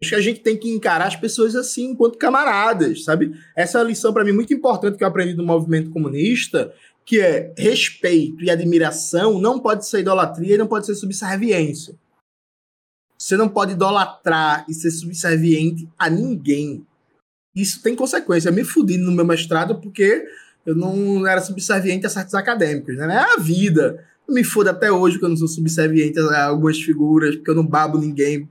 Acho que a gente tem que encarar as pessoas assim, enquanto camaradas, sabe? Essa é uma lição para mim muito importante que eu aprendi do movimento comunista, que é respeito e admiração não pode ser idolatria e não pode ser subserviência. Você não pode idolatrar e ser subserviente a ninguém isso tem consequência. Eu me fudi no meu mestrado porque eu não era subserviente a certos acadêmicos, né? É a vida. Me foda até hoje que eu não sou subserviente a algumas figuras, porque eu não babo ninguém.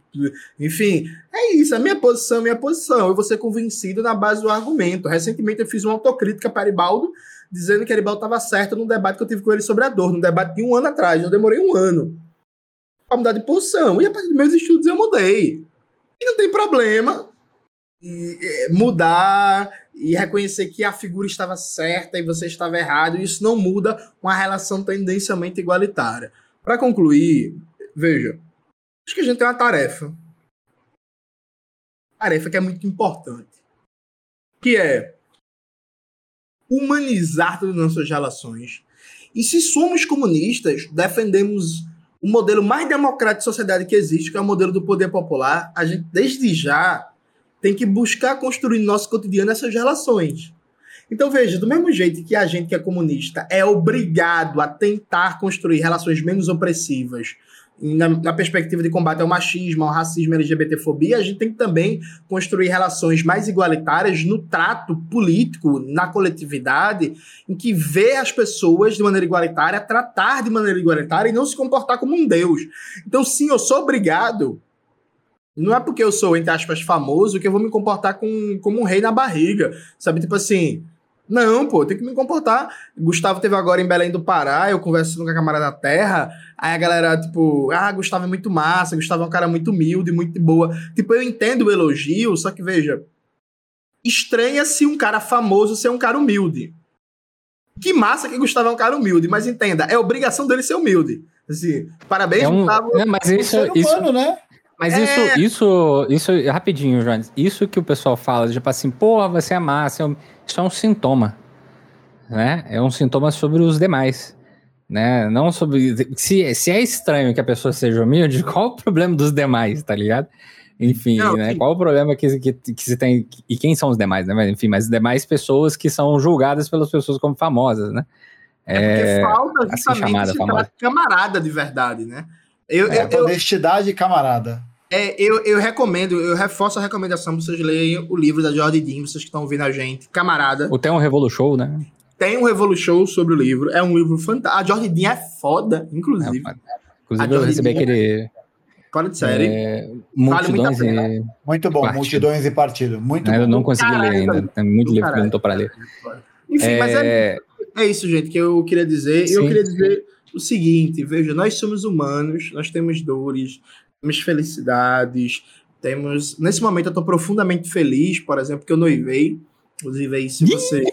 Enfim, é isso. A minha posição, a minha posição. Eu vou ser convencido na base do argumento. Recentemente eu fiz uma autocrítica para Aribaldo, dizendo que Aribaldo estava certo num debate que eu tive com ele sobre a dor, num debate de um ano atrás. Eu demorei um ano para mudar de posição. E a partir dos meus estudos eu mudei. E não tem problema mudar e reconhecer que a figura estava certa e você estava errado, isso não muda uma relação tendencialmente igualitária. Para concluir, veja, acho que a gente tem uma tarefa. Tarefa que é muito importante. Que é humanizar todas as nossas relações. E se somos comunistas, defendemos o modelo mais democrático de sociedade que existe, que é o modelo do poder popular, a gente desde já tem que buscar construir no nosso cotidiano essas relações. Então, veja, do mesmo jeito que a gente que é comunista é obrigado a tentar construir relações menos opressivas na, na, perspectiva de combate ao machismo, ao racismo, LGBTfobia, a gente tem que também construir relações mais igualitárias no trato político, na coletividade, em que vê as pessoas de maneira igualitária, tratar de maneira igualitária e não se comportar como um deus. Então, sim, eu sou obrigado não é porque eu sou, entre aspas, famoso que eu vou me comportar com, como um rei na barriga. Sabe? Tipo assim. Não, pô, tem que me comportar. Gustavo teve agora em Belém do Pará, eu conversando com a camarada da Terra, aí a galera, tipo, ah, Gustavo é muito massa, Gustavo é um cara muito humilde, muito boa. Tipo, eu entendo o elogio, só que veja, estranha-se um cara famoso ser um cara humilde. Que massa que Gustavo é um cara humilde, mas entenda, é obrigação dele ser humilde. Assim, parabéns, é um, Gustavo. É, mas isso, é humano, isso, né? Mas é... isso, isso, isso, rapidinho, Jones. Isso que o pessoal fala, tipo assim, porra, você é massa, isso é um sintoma. Né? É um sintoma sobre os demais. Né? Não sobre. Se, se é estranho que a pessoa seja humilde, qual o problema dos demais, tá ligado? Enfim, não, né? Qual o problema que, que, que se tem. E quem são os demais, né? Mas, enfim, mas demais pessoas que são julgadas pelas pessoas como famosas, né? É, é porque falta justamente assim chamada, famosa. camarada de verdade, né? Eu, é, eu, honestidade e camarada. É, eu, eu recomendo, eu reforço a recomendação para vocês lerem o livro da Jordi Dean, vocês que estão ouvindo a gente, camarada. O Tem um Revolu Show, né? Tem um Revolu Show sobre o livro, é um livro fantástico. A Jordi Dean é foda, inclusive. É, inclusive, eu recebi aquele. Fala de série. É, multidões vale e... Muito bom, partido. multidões e partido. Muito Eu não consegui ler ainda. Tem muito livro que eu não tô para ler. Enfim, é... mas é, é isso, gente, que eu queria dizer. Sim, eu queria dizer o seguinte: veja, nós somos humanos, nós temos dores, temos felicidades, temos. Nesse momento eu estou profundamente feliz, por exemplo, que eu noivei. Inclusive, aí, se você.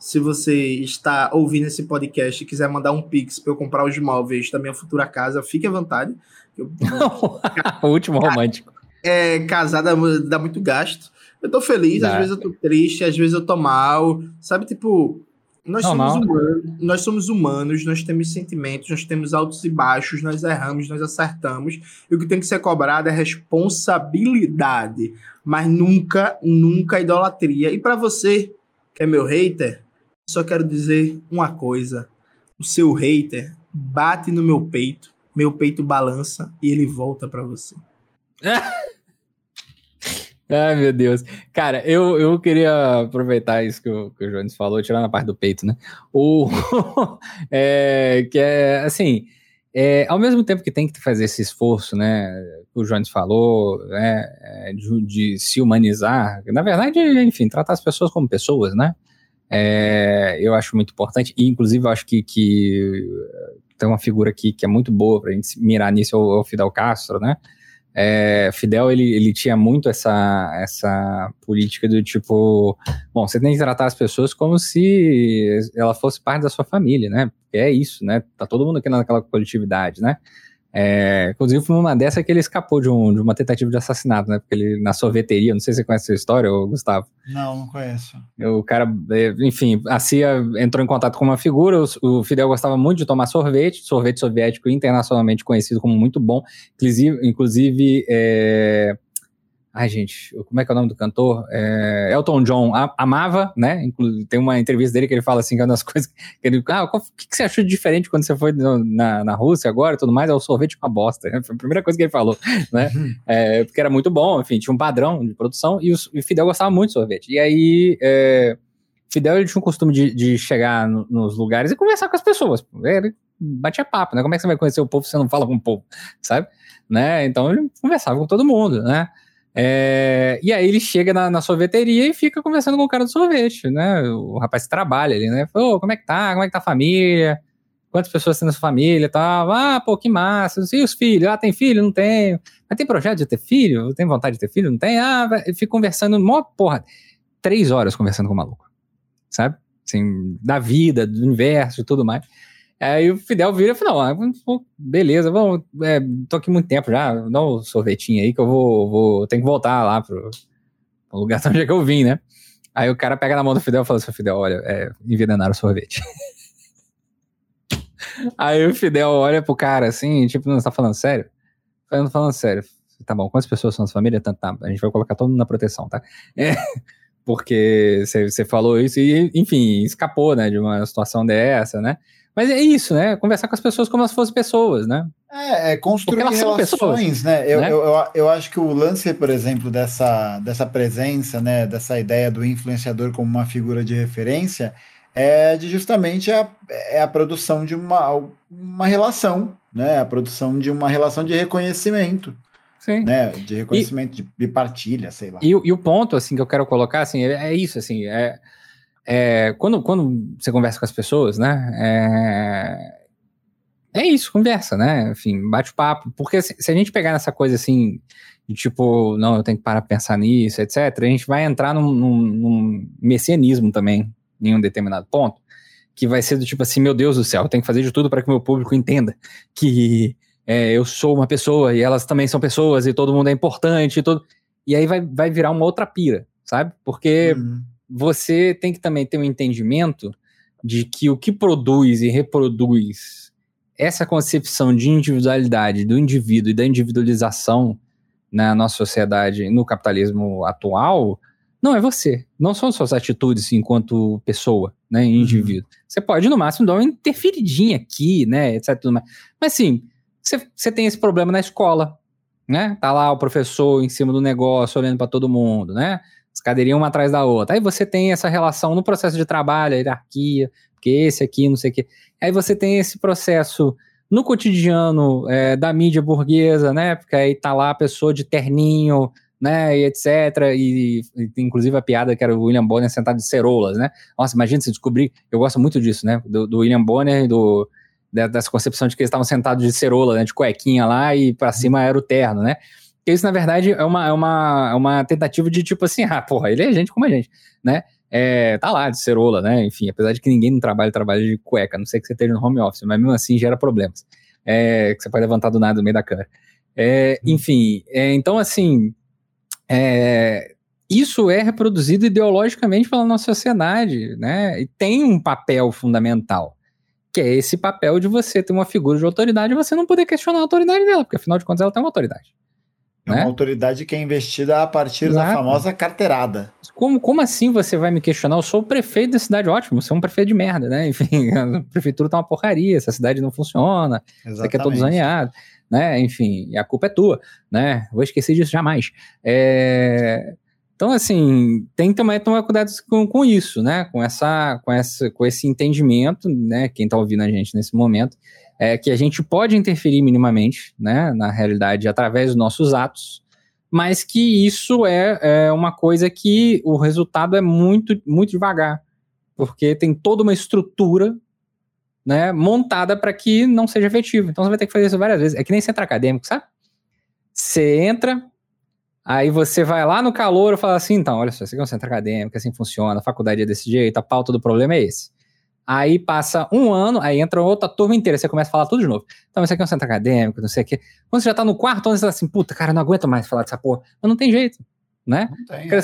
Se você está ouvindo esse podcast e quiser mandar um pix para eu comprar os móveis da minha futura casa, fique à vontade. Eu... o último romântico. É, casada dá muito gasto. Eu tô feliz, dá. às vezes eu tô triste, às vezes eu tô mal. Sabe, tipo, nós somos, humanos, nós somos humanos, nós temos sentimentos, nós temos altos e baixos, nós erramos, nós acertamos. E o que tem que ser cobrado é responsabilidade, mas nunca, nunca idolatria. E para você, que é meu hater, só quero dizer uma coisa: o seu hater bate no meu peito, meu peito balança e ele volta para você. Ai, meu Deus. Cara, eu, eu queria aproveitar isso que o, que o Jones falou, tirando a parte do peito, né? O, é, que é, assim, é, ao mesmo tempo que tem que fazer esse esforço, né? Que o Jones falou, né? É, de, de, se humanizar, na verdade, enfim, tratar as pessoas como pessoas, né? É, eu acho muito importante, e inclusive eu acho que, que tem uma figura aqui que é muito boa para a gente mirar nisso, é o, é o Fidel Castro, né? É, Fidel ele, ele tinha muito essa, essa política do tipo, bom, você tem que tratar as pessoas como se ela fosse parte da sua família, né? É isso, né? Tá todo mundo aqui naquela coletividade, né? É, inclusive, foi uma dessa que ele escapou de, um, de, uma tentativa de assassinato, né? Porque ele, na sorveteria, não sei se você conhece essa história, Gustavo. Não, não conheço. O cara, é, enfim, a CIA entrou em contato com uma figura, o, o Fidel gostava muito de tomar sorvete, sorvete soviético internacionalmente conhecido como muito bom, inclusive, inclusive é, Ai, gente, como é que é o nome do cantor? É, Elton John amava, né? Inclusive, tem uma entrevista dele que ele fala assim, que é uma das coisas que ele. Ah, o que, que, você achou de diferente quando você foi no, na, na Rússia agora e tudo mais? É o sorvete com a bosta. Né? Foi a primeira coisa que ele falou, né? Uhum. É, porque era muito bom, enfim, tinha um padrão de produção e o, e Fidel gostava muito de sorvete. E aí. É, Fidel ele tinha um costume de, de chegar no, nos lugares e conversar com as pessoas. Ele batia papo, né? Como é que você vai conhecer o povo se você não fala com o povo, sabe? Né? Então ele conversava com todo mundo, né? É, e aí ele chega na, na, sorveteria e fica conversando com o cara do sorvete, né? O rapaz trabalha ali, né? Falou, como é que tá? Como é que tá a família? Quantas pessoas tem na sua família e tal? Ah, pô, que massa. E os filhos? Ah, tem filho? Não tenho. Mas tem projeto de ter filho? Tem vontade de ter filho? Não tem? Ah, fica conversando, mó porra. Três horas conversando com o maluco, sabe? Assim, da vida, do universo e tudo mais. Aí o Fidel vira e fala, não, ah, beleza, vamos, é, tô aqui muito tempo já, dá um sorvetinho aí que eu vou, vou tenho que voltar lá pro, pro lugar onde é que eu vim, né? Aí o cara pega na mão do Fidel e fala assim, Fidel, olha, é, envenenaram o sorvete. aí o Fidel olha pro cara assim, tipo, não, você tá falando sério? Eu falando sério. Tá bom, quantas pessoas são na sua família? Tá, a gente vai colocar todo mundo na proteção, tá? É, porque você falou isso e, enfim, escapou, né, de uma situação dessa, né? Mas é isso, né? Conversar com as pessoas como se fossem pessoas, né? É, é construir relações, né? Eu, né? Eu, eu, eu, acho que o lance, por exemplo, dessa, dessa presença, né? Dessa ideia do influenciador como uma figura de referência é de justamente a, é a produção de uma, uma relação, né? A produção de uma relação de reconhecimento. Sim. Né, de reconhecimento, e, de, partilha, sei lá. E, e, o ponto, assim, que eu quero colocar, assim, é, é isso, assim, é é, quando, quando você conversa com as pessoas, né? É, é isso, conversa, né? Enfim, bate papo. Porque se, se, a gente pegar nessa coisa assim, de tipo, não, eu tenho que parar pra pensar nisso, etc., a gente vai entrar num, num, num messianismo também, em um determinado ponto, que vai ser do tipo assim, meu Deus do céu, eu tenho que fazer de tudo para que o meu público entenda que é, eu sou uma pessoa e elas também são pessoas e todo mundo é importante e todo. E aí vai, vai virar uma outra pira, sabe? Porque uhum. Você tem que também ter um entendimento de que o que produz e reproduz essa concepção de individualidade do indivíduo e da individualização na nossa sociedade, no capitalismo atual, não é você. Não são suas atitudes enquanto pessoa, né, uhum. indivíduo. Uhum. Você pode, no máximo, dar uma interferidinha aqui, né, etc. Mas, sim, você tem esse problema na escola, né? Tá lá o professor em cima do negócio, olhando para todo mundo, né? As cadeirinhas uma atrás da outra. Aí você tem essa relação no processo de trabalho, a hierarquia, porque esse aqui, não sei o quê. Aí você tem esse processo no cotidiano é, da mídia burguesa, né? Porque aí tá lá a pessoa de terninho, né, e etc. E, e, inclusive a piada que era o William Bonner sentado de cerolas, né? Nossa, imagina se descobrir. Eu gosto muito disso, né? Do, do William Bonner e do, dessa concepção de que eles estavam sentados de cerola, né, de cuequinha lá e para cima era o terno, né? Isso, na verdade, é uma, é, uma, é uma tentativa de tipo assim, ah, porra, ele é gente como a gente, né? É, tá lá, de cerola, né? Enfim, apesar de que ninguém no trabalho trabalha de cueca, não sei que você esteja no home office, mas mesmo assim gera problemas. É, que você pode levantar do nada no meio da câmera. É, enfim, é, então assim, é, isso é reproduzido ideologicamente pela nossa sociedade, né? E tem um papel fundamental que é esse papel de você ter uma figura de autoridade e você não poder questionar a autoridade dela, porque afinal de contas ela tem uma autoridade. É né? uma autoridade que é investida a partir Exato. da famosa carteirada. Como, como assim você vai me questionar? Eu sou o prefeito da cidade, ótimo, você é um prefeito de merda, né? Enfim, a prefeitura tá uma porcaria, essa cidade não funciona, Exatamente. você quer todo zaneado, né? Enfim, a culpa é tua, né? Vou esquecer disso jamais. É... Então, assim, tem também tomar cuidado com, com isso, né? Com, essa, com, essa, com esse entendimento, né? Quem está ouvindo a gente nesse momento, é que a gente pode interferir minimamente, né? Na realidade, através dos nossos atos, mas que isso é, é uma coisa que o resultado é muito, muito devagar, porque tem toda uma estrutura né, montada para que não seja efetivo. Então você vai ter que fazer isso várias vezes. É que nem centro acadêmico, sabe? Você entra, Aí você vai lá no calor e fala assim, então, olha só, esse aqui é um centro acadêmico, assim funciona, a faculdade é desse jeito, a pauta do problema é esse. Aí passa um ano, aí entra outra turma inteira, você começa a falar tudo de novo. Então, esse aqui é um centro acadêmico, não sei o quê. Quando você já tá no quarto ano, você fala assim, puta, cara, não aguento mais falar dessa porra. Mas não tem jeito, né? Não tem. A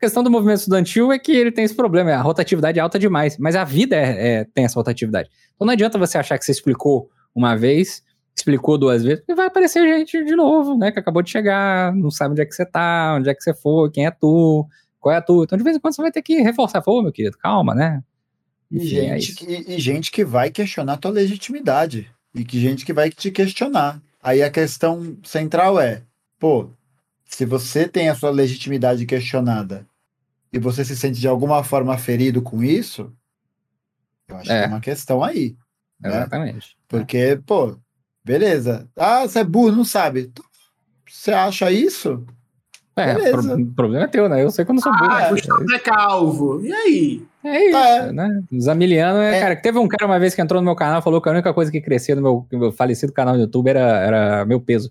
questão do movimento estudantil é que ele tem esse problema, a rotatividade é alta demais, mas a vida é, é, tem essa rotatividade. Então não adianta você achar que você explicou uma vez explicou duas vezes, e vai aparecer gente de novo, né, que acabou de chegar, não sabe onde é que você tá, onde é que você foi, quem é tu, qual é tu. Então, de vez em quando, você vai ter que reforçar. Pô, meu querido, calma, né? Enfim, e, é gente, é e, e, gente que vai questionar a tua legitimidade. E que gente que vai te questionar. Aí a questão central é, pô, se você tem a sua legitimidade questionada e você se sente de alguma forma ferido com isso, eu acho é. que é uma questão aí. Né? Exatamente. Porque, pô, Beleza. Ah, você é burro, não sabe. Você acha isso? É, o problema é teu, né? Eu sei quando sou burro. Ah, o Gustavo é calvo. E aí? É isso, é. né? Zamiliano é, é, cara. Teve um cara uma vez que entrou no meu canal e falou que a única coisa que crescia no meu, no meu falecido canal no YouTube era, era meu peso,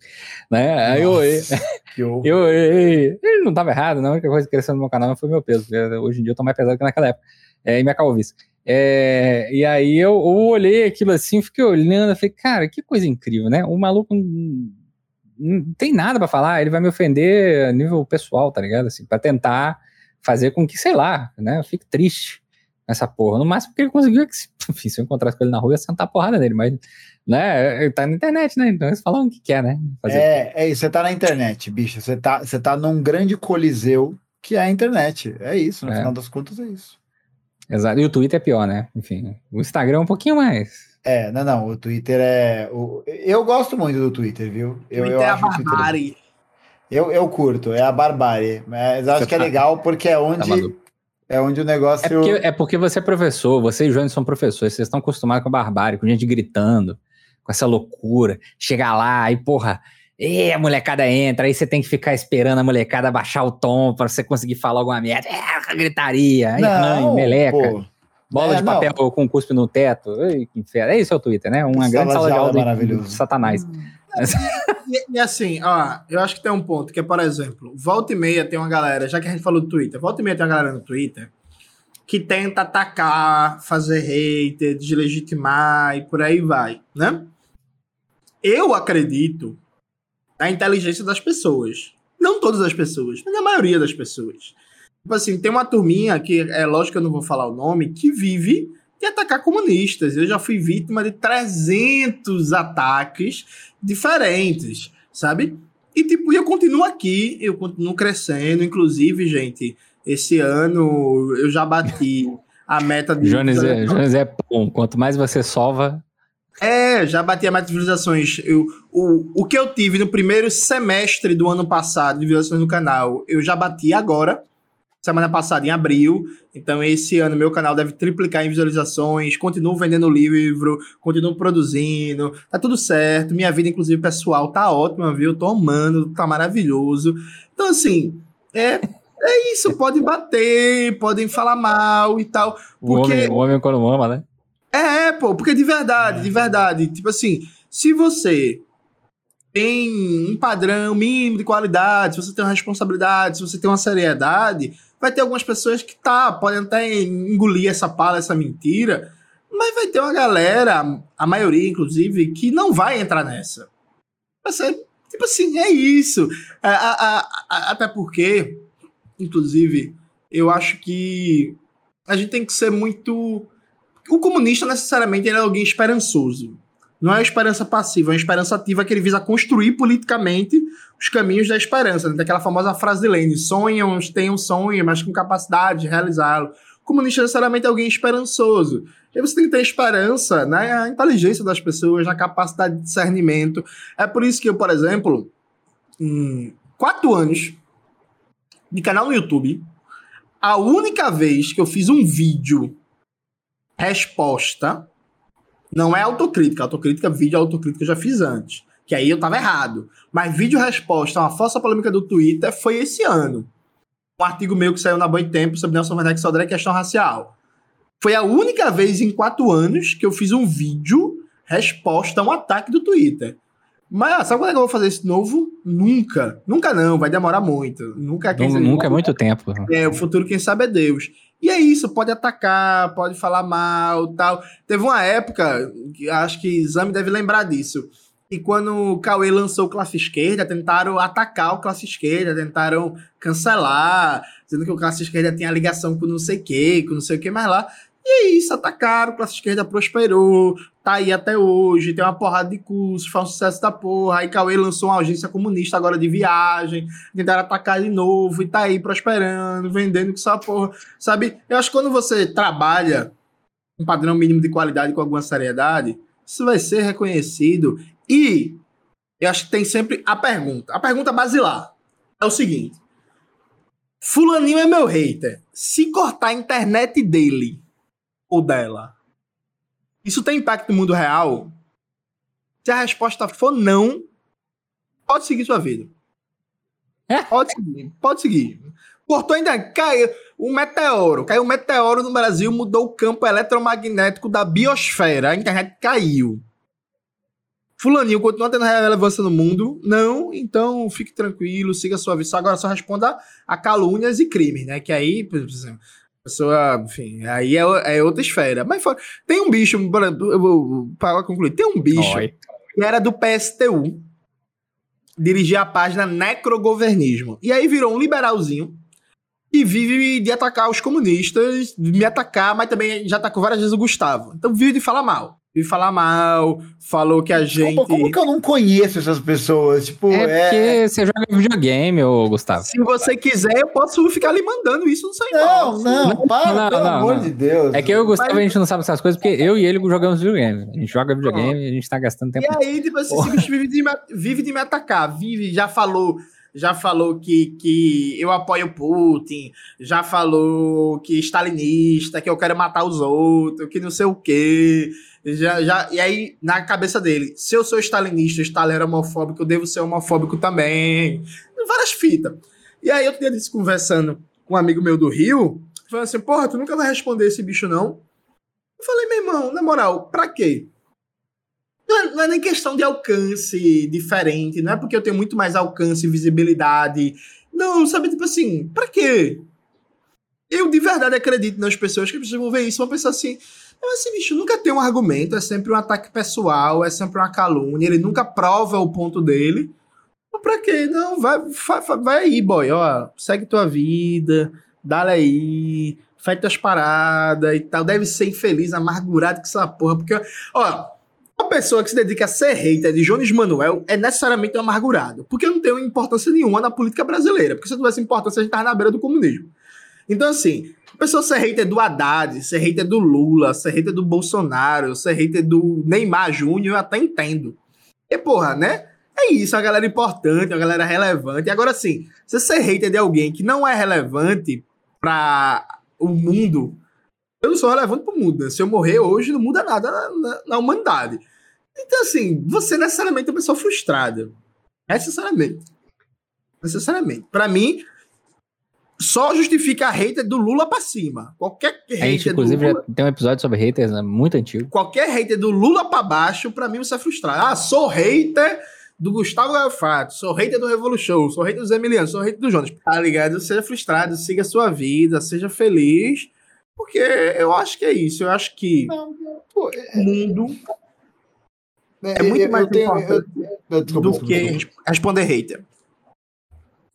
né? Aí eu, eu, eu, eu, ele não tava errado, né? A única coisa que cresceu no meu canal foi meu peso. Hoje em dia eu tô mais pesado que naquela época. É, e minha calvície. É, e aí eu, eu, olhei aquilo assim, fiquei olhando, falei, cara, que coisa incrível, né? O maluco não, não tem nada para falar, ele vai me ofender a nível pessoal, tá ligado? Assim, para tentar fazer com que, sei lá, né, eu fique triste nessa porra. No máximo que ele conseguiu é que, enfim, se eu encontrasse com ele na rua, ia sentar a porrada nele, mas, né, ele tá na internet, né? Então eles falam o que quer, né? Fazer é, é isso, você tá na internet, bicho. Você tá, você tá num grande coliseu que é a internet. É isso, no é. final das contas é isso. Exato. E o Twitter é pior, né? Enfim, o Instagram é um pouquinho mais. É, não, não. O Twitter é. O... Eu gosto muito do Twitter, viu? Eu, Twitter eu é acho a barbárie. Twitter... Eu, eu curto, é a barbárie. Mas eu acho você que é tá... é legal porque é onde. Tá é onde o negócio. É porque, é porque você é professor, você e o João são professores, vocês estão acostumados com a barbárie, com gente gritando, com essa loucura. Chegar lá e, porra, e a molecada entra, aí você tem que ficar esperando a molecada baixar o tom para você conseguir falar alguma merda. É, gritaria, não, meleca. Pô. Bola é, de papel não. com cuspe no teto. Ei, que inferno. É isso é o Twitter, né? Uma grande sala de aula, de aula de satanás. Hum. e, e, assim, ó, eu acho que tem um ponto que é, por exemplo, volta e meia tem uma galera, já que a gente falou do Twitter, volta e meia tem uma galera no Twitter que tenta atacar, fazer hater, deslegitimar e por aí vai, né? eu acredito na inteligência das pessoas. Não todas as pessoas, mas a maioria das pessoas. Tipo assim, tem uma turminha que, é lógico que eu não vou falar o nome, que vive de atacar comunistas. Eu já fui vítima de 300 ataques diferentes, sabe? E, tipo, eu continuo aqui, eu continuo crescendo. Inclusive, gente, esse ano eu já bati a meta de. Jones é, Jones é bom. Quanto mais você sova. É, já bati a meta de visualizações. Eu, o, o que eu tive no primeiro semestre do ano passado de visualizações no canal, eu já bati agora semana passada, em abril. Então, esse ano, meu canal deve triplicar em visualizações. Continuo vendendo livro, continuo produzindo. Tá tudo certo. Minha vida, inclusive, pessoal, tá ótima, viu? tô amando, tá maravilhoso. Então, assim, é. É isso, podem bater, podem falar mal e tal. Porque... O, homem, o homem quando ama, né? É, pô, porque de verdade, de verdade. Tipo assim, se você tem um padrão mínimo de qualidade, se você tem uma responsabilidade, se você tem uma seriedade, vai ter algumas pessoas que tá, podem até engolir essa pala, essa mentira, mas vai ter uma galera, a maioria inclusive, que não vai entrar nessa. Ser, tipo assim, é isso. A, a, a, até porque, inclusive, eu acho que a gente tem que ser muito. O comunista necessariamente é alguém esperançoso. Não é uma esperança passiva, é uma esperança ativa que ele visa construir politicamente os caminhos da esperança. Né? Daquela famosa frase de Lênin: sonham, um sonho, mas com capacidade de realizá-lo. O comunista necessariamente é alguém esperançoso. E você tem que ter esperança na inteligência das pessoas, na capacidade de discernimento. É por isso que eu, por exemplo, em quatro anos de canal no YouTube, a única vez que eu fiz um vídeo resposta não é autocrítica. Autocrítica, vídeo autocrítica eu já fiz antes. Que aí eu tava errado. Mas vídeo resposta a uma falsa polêmica do Twitter foi esse ano. Um artigo meu que saiu na Boi Tempo sobre Nelson Werneck Sodré questão racial. Foi a única vez em quatro anos que eu fiz um vídeo resposta a um ataque do Twitter. Mas sabe quando é que eu vou fazer isso novo? Nunca. Nunca não, vai demorar muito. Nunca é Nunca, nunca é muito tempo. É, o futuro quem sabe é Deus. E é isso, pode atacar, pode falar mal, tal. Teve uma época, que acho que Exame deve lembrar disso, e quando o Cauê lançou o classe esquerda, tentaram atacar o classe esquerda, tentaram cancelar, dizendo que o classe esquerda tinha ligação com não sei o que, com não sei o que mais lá. E é isso, atacaram, a classe esquerda prosperou, tá aí até hoje, tem uma porrada de cursos, faz um sucesso da porra. Aí Cauê lançou uma agência comunista agora de viagem, tentaram atacar de novo e tá aí prosperando, vendendo com essa porra. Sabe? Eu acho que quando você trabalha um padrão mínimo de qualidade com alguma seriedade, isso vai ser reconhecido. E eu acho que tem sempre a pergunta. A pergunta basilar é o seguinte: Fulaninho é meu hater. Se cortar a internet dele ou dela, isso tem impacto no mundo real? Se a resposta for não, pode seguir sua vida. É? Pode seguir, pode seguir. Cortou ainda, caiu um meteoro, caiu um meteoro no Brasil, mudou o campo eletromagnético da biosfera, a internet caiu. Fulaninho continua tendo relevância no mundo? Não, então fique tranquilo, siga sua vida. Agora só responda a calúnias e crimes, né? Que aí, por exemplo, pessoa, enfim, aí é, é outra esfera. Mas tem um bicho, eu vou para concluir, tem um bicho Oi. que era do PSTU, dirigia a página Necrogovernismo. E aí virou um liberalzinho e vive de atacar os comunistas, de me atacar, mas também já atacou várias vezes o Gustavo. Então vive de falar mal e falar mal, falou que a gente. Como, como, que eu não conheço essas pessoas? Tipo, é, é... porque você joga videogame, ô Gustavo. Se você quiser, eu posso ficar ali mandando isso no seu Não, não, não, para, não, pelo não, amor não. de Deus. É que eu e o Gustavo Mas... a gente não sabe essas coisas, porque eu e ele jogamos videogame. A gente joga videogame e a gente tá gastando tempo. E aí, tipo assim, esse bicho vive de, me, vive de me atacar, vive, já falou já falou que, que eu apoio Putin, já falou que stalinista, que eu quero matar os outros, que não sei o quê. Já, já, e aí, na cabeça dele, se eu sou stalinista, Stalin era homofóbico, eu devo ser homofóbico também. Várias fitas. E aí, eu tinha disse conversando com um amigo meu do Rio, falando assim: porra, tu nunca vai responder esse bicho, não? Eu falei, meu irmão, na moral, pra quê? Não é, não é, nem questão de alcance diferente, não é porque eu tenho muito mais alcance e visibilidade. Não, sabe, tipo assim, pra quê? Eu de verdade acredito nas pessoas que precisam ver isso, vão pensar assim, Então, esse bicho nunca tem um argumento, é sempre um ataque pessoal, é sempre uma calúnia, ele nunca prova o ponto dele. Pra quê? Não, vai, vai, vai aí, boy, ó, segue tua vida, dá aí, faz tuas paradas e tal. Deve ser infeliz, amargurado com essa porra, porque, ó, uma pessoa que se dedica a ser hater de Jones Manuel é necessariamente um amargurado, porque não tem importância nenhuma na política brasileira, porque se tivesse importância a gente tava na beira do comunismo. Então, assim, pessoa ser hater do Haddad, ser hater do Lula, ser hater do Bolsonaro, ser hater do Neymar Júnior, eu até entendo. E, porra, né? É isso, a galera importante, a galera relevante. Agora, sim, você ser hater de alguém que não é relevante para o mundo, eu não sou relevante para o mundo. Né? Se eu morrer hoje, não muda nada na, na, na humanidade. Então, assim, você necessariamente é uma pessoa frustrada. Necessariamente. Necessariamente. Para mim, só justifica a hater do Lula pra cima. Qualquer hater a gente, inclusive, do Lula, tem um episódio sobre haters, né? Muito antigo. Qualquer hater do Lula pra baixo, pra mim você é frustrado. Ah, sou hater do Gustavo Gafato, sou hater do Revolution, sou hater do Emiliano, sou hater do Jonas. Tá ligado? Seja frustrado, siga a sua vida, seja feliz. Porque eu acho que é isso. Eu acho que o mundo é muito mais tenho, importante eu, do que responder hater.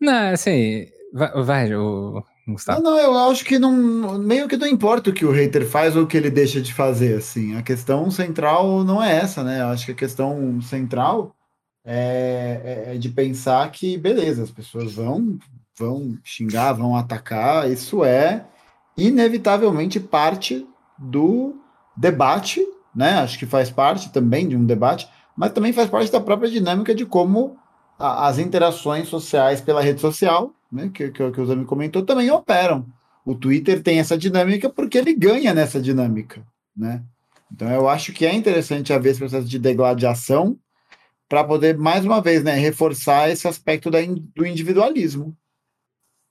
Não, assim, vai, vai o Gustavo. Não, não, eu acho que não, meio que não importa o que o hater faz ou o que ele deixa de fazer, assim. A questão central não é essa, né? Eu acho que a questão central é, é, é de pensar que, beleza, as pessoas vão, vão xingar, vão atacar, isso é inevitavelmente parte do debate, né? Acho que faz parte também de um debate, mas também faz parte da própria dinâmica de como a, as interações sociais pela rede social, né? Que, que, que o Zami comentou, também operam. O Twitter tem essa dinâmica porque ele ganha nessa dinâmica, né? Então eu acho que é interessante haver esse processo de degladiação para poder, mais uma vez, né, reforçar esse aspecto da, do individualismo,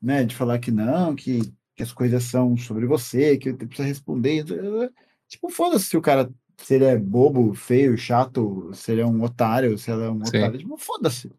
né? De falar que não, que que as coisas são sobre você, que você precisa responder. Tipo, foda-se se o cara se ele é bobo, feio, chato, se ele é um otário, se ele é um Sim. otário, tipo, foda-se.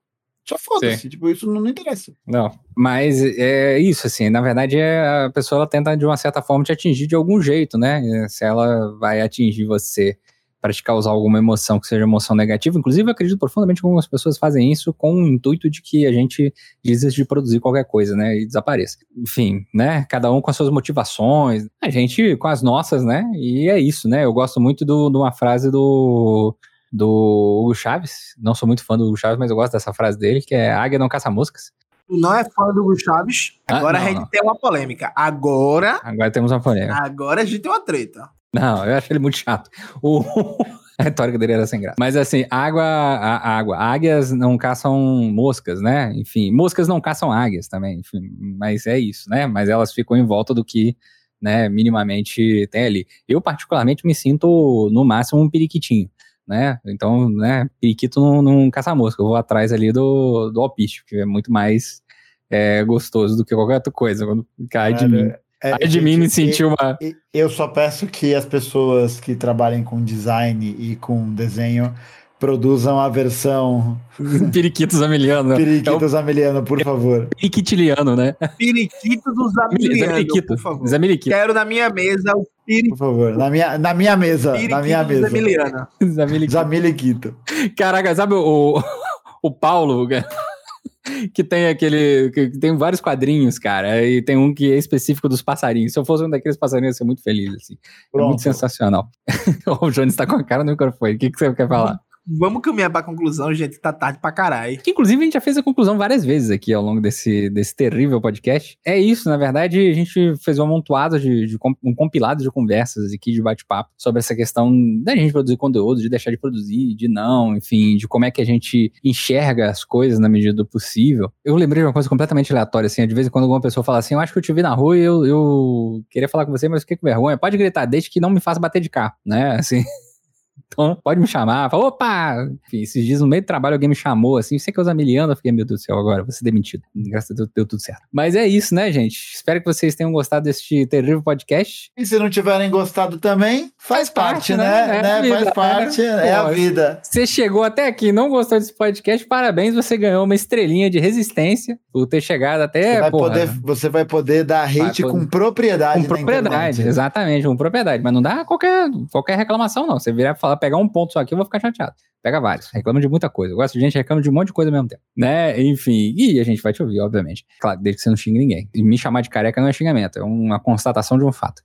Só foda-se, tipo, isso não, não, interessa. Não, mas é isso, assim, na verdade é, a pessoa ela tenta de uma certa forma te atingir de algum jeito, né? Se ela vai atingir você para te causar alguma emoção que seja emoção negativa. Inclusive, eu acredito profundamente que algumas pessoas fazem isso com o intuito de que a gente desista de produzir qualquer coisa, né? E desapareça. Enfim, né? Cada um com as suas motivações, a gente com as nossas, né? E é isso, né? Eu gosto muito de uma frase do do Hugo Chaves. Não sou muito fã do Hugo Chaves, mas eu gosto dessa frase dele, que é águia não caça moscas. Tu não é fã do Hugo Chaves. Ah, agora ah, não, a gente não. tem uma polêmica. Agora. Agora temos uma polêmica. Agora a gente tem uma treta. Não, eu acho ele muito chato. O... A retórica dele era sem graça. Mas assim, água, a, água. Águias não caçam moscas, né? Enfim, moscas não caçam águias também. Enfim, mas é isso, né? Mas elas ficam em volta do que, né, minimamente tem ali. Eu, particularmente, me sinto, no máximo, um periquitinho. Né? Então, né, periquito não, não caça mosca. Eu vou atrás ali do, do alpiste, que é muito mais é, gostoso do que qualquer outra coisa quando cai Cara, de mim. É, Ai de mim me sentiu uma. Eu só peço que as pessoas que trabalhem com design e com desenho produzam a versão. Periquitos Ameliano. Periquitos é o... Ameliano, por favor. Periquitiliano, né? Periquitos Ameliano, por favor. Zameliquito. Quero na minha mesa o periquito. Por favor, na minha, na minha mesa. na minha mesa. Zameliano. Zameliquito. Caraca, sabe o, o Paulo, que tem aquele. que tem vários quadrinhos, cara. E tem um que é específico dos passarinhos. Se eu fosse um daqueles passarinhos, eu ia ser muito feliz, assim. É muito sensacional. o Jones tá com a cara no microfone. O que, que você quer falar? Vamos caminhar pra conclusão, gente. Tá tarde pra caralho. Inclusive, a gente já fez a conclusão várias vezes aqui ao longo desse, desse terrível podcast. É isso, na verdade, a gente fez um amontoado de, de um compilado de conversas aqui, de bate-papo, sobre essa questão da gente produzir conteúdo, de deixar de produzir, de não, enfim, de como é que a gente enxerga as coisas na medida do possível. Eu lembrei de uma coisa completamente aleatória, assim, de vez em quando alguma pessoa fala assim, eu acho que eu te vi na rua e eu, eu queria falar com você, mas fiquei com vergonha. Pode gritar, desde que não me faça bater de carro, né, assim... Então, pode me chamar. Fala, opa! Enfim, esses dias no meio do trabalho alguém me chamou assim, você que é os Amiliano, eu fiquei, meu Deus do céu, agora vou ser demitido. Graças a Deus deu tudo certo. Mas é isso, né, gente? Espero que vocês tenham gostado deste terrível podcast. E se não tiverem gostado também, faz, faz parte, parte, né? né? É né? Faz né? parte, é, é a vida. Você chegou até aqui não gostou desse podcast, parabéns, você ganhou uma estrelinha de resistência por ter chegado até. Você vai, porra, poder, você vai poder dar hate poder... com propriedade. Com propriedade, exatamente, com propriedade. Mas não dá qualquer, qualquer reclamação, não. Você virar e falar, pegar um ponto só aqui, eu vou ficar chateado. Pega vários. Reclama de muita coisa. Eu gosto de gente reclama de um monte de coisa ao mesmo tempo. Né? Enfim. E a gente vai te ouvir, obviamente. Claro, desde que você não xingue ninguém. E me chamar de careca não é xingamento, é uma constatação de um fato.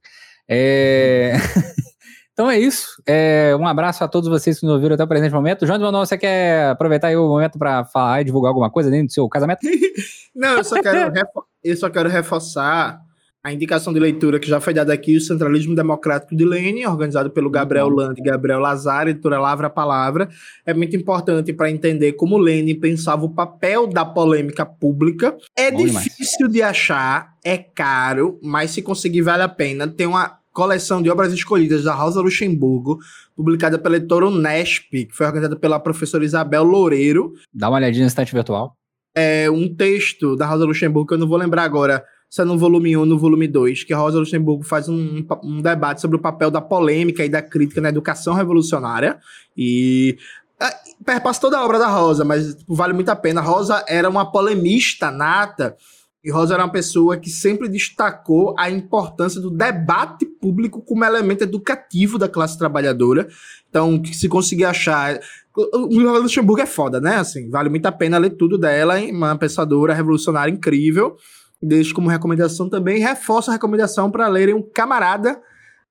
É. Então é isso. É, um abraço a todos vocês que nos ouviram até o presente momento. João de Manuel, você quer aproveitar o momento para falar e divulgar alguma coisa dentro do seu casamento? Não, eu só quero, eu só quero reforçar a indicação de leitura que já foi dada aqui, o Centralismo Democrático de Lênin, organizado pelo Gabriel Land e Gabriel Lazar, editora Lavra a Palavra. É muito importante para entender como Lênin pensava o papel da polêmica pública. É Bom difícil demais. de achar, é caro, mas se conseguir vale a pena. Tem uma coleção de obras escolhidas da Rosa Luxemburgo, publicada pela editora Unesp, que foi organizada pela professora Isabel Loureiro. Dá uma olhadinha no estante virtual. É um texto da Rosa Luxemburgo, que eu não vou lembrar agora se é no volume 1 ou no volume 2, que Rosa Luxemburgo faz um, um debate sobre o papel da polêmica e da crítica na educação revolucionária. E é, perpassa toda a obra da Rosa, mas tipo, vale muito a pena. Rosa era uma polemista nata e Rosa era uma pessoa que sempre destacou a importância do debate público como elemento educativo da classe trabalhadora. Então, se conseguir achar. O Luxemburgo é foda, né? Assim, vale muito a pena ler tudo dela, uma pensadora revolucionária incrível deixo como recomendação também. Reforço a recomendação para lerem um Camarada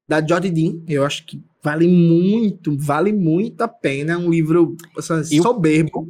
da Jodie Dean. Eu acho que vale muito, vale muito a pena. É um livro assim, soberbo.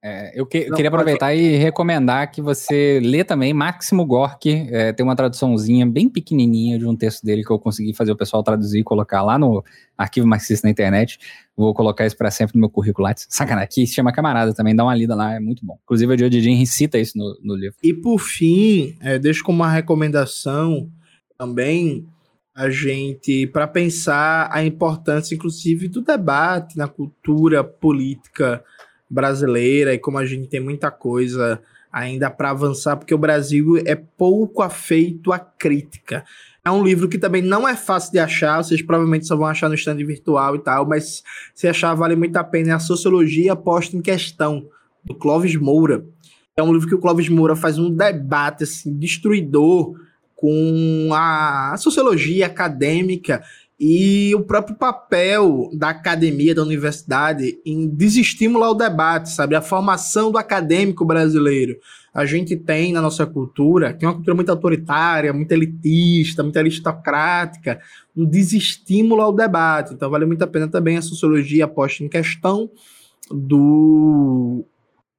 É, eu, que, queria aproveitar e recomendar que você lê também Máximo Gork. É, tem uma traduçãozinha bem pequenininha de um texto dele que eu consegui fazer o pessoal traduzir e colocar lá no arquivo marxista na internet. Vou colocar isso para sempre no meu currículo lá. Sacanagem. Aqui se chama Camarada também, dá uma lida lá, é muito bom. Inclusive, a Jodidin cita isso no, no livro. E por fim, é, deixo como uma recomendação também a gente para pensar a importância, inclusive, do debate na cultura política brasileira e como a gente tem muita coisa ainda para avançar, porque o Brasil é pouco afeito à crítica. É um livro que também não é fácil de achar, vocês provavelmente só vão achar no stand virtual e tal, mas se achar vale muito a pena. É a Sociologia Posta em Questão, do Clóvis Moura. É um livro que o Clóvis Moura faz um debate assim, destruidor com a sociologia acadêmica e o próprio papel da academia, da universidade, em desestimular o debate, sabe? A formação do acadêmico brasileiro. A gente tem na nossa cultura, que é uma cultura muito autoritária, muito elitista, muito aristocrática, um desestímulo ao debate. Então, vale muito a pena também a sociologia posta em questão do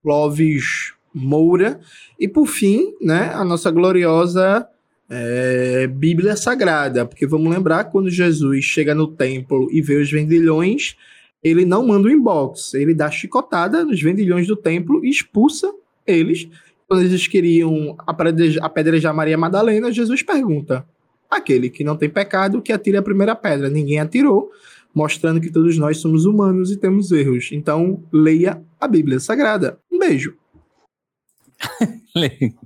Clóvis Moura. E, por fim, né, a nossa gloriosa é, Bíblia Sagrada, porque vamos lembrar quando Jesus chega no templo e vê os vendilhões, ele não manda um inbox, ele dá chicotada nos vendilhões do templo e expulsa eles. Quando eles queriam apedrejar Maria Madalena, Jesus pergunta: aquele que não tem pecado, que atire a primeira pedra. Ninguém atirou, mostrando que todos nós somos humanos e temos erros. Então, leia a Bíblia Sagrada. Um beijo.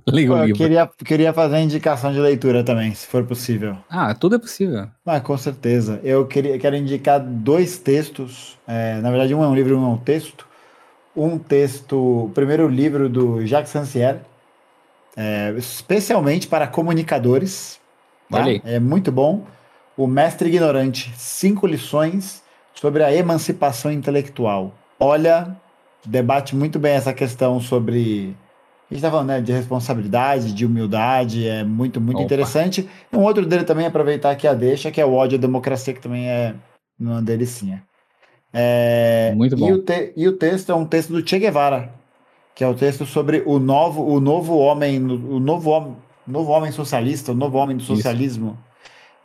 Liga o eu queria, queria fazer a indicação de leitura também, se for possível. Ah, tudo é possível. Ah, com certeza. Eu queria, quero indicar dois textos. É, na verdade, um é um livro e um é um texto. Um texto, o primeiro livro do Jacques Rancière, é, especialmente para comunicadores. Tá? É muito bom. O Mestre Ignorante, cinco lições sobre a emancipação intelectual. Olha, debate muito bem essa questão sobre gente tá falando né, de responsabilidade, de humildade, é muito, muito Opa. interessante. Um outro dele também, aproveitar aqui a deixa, que é o ódio à democracia, que também é uma delicinha. É, muito bom. E o, te, e o texto é um texto do Che Guevara, que é o texto sobre o novo, o novo homem, o novo homem, novo homem socialista, o novo homem do socialismo.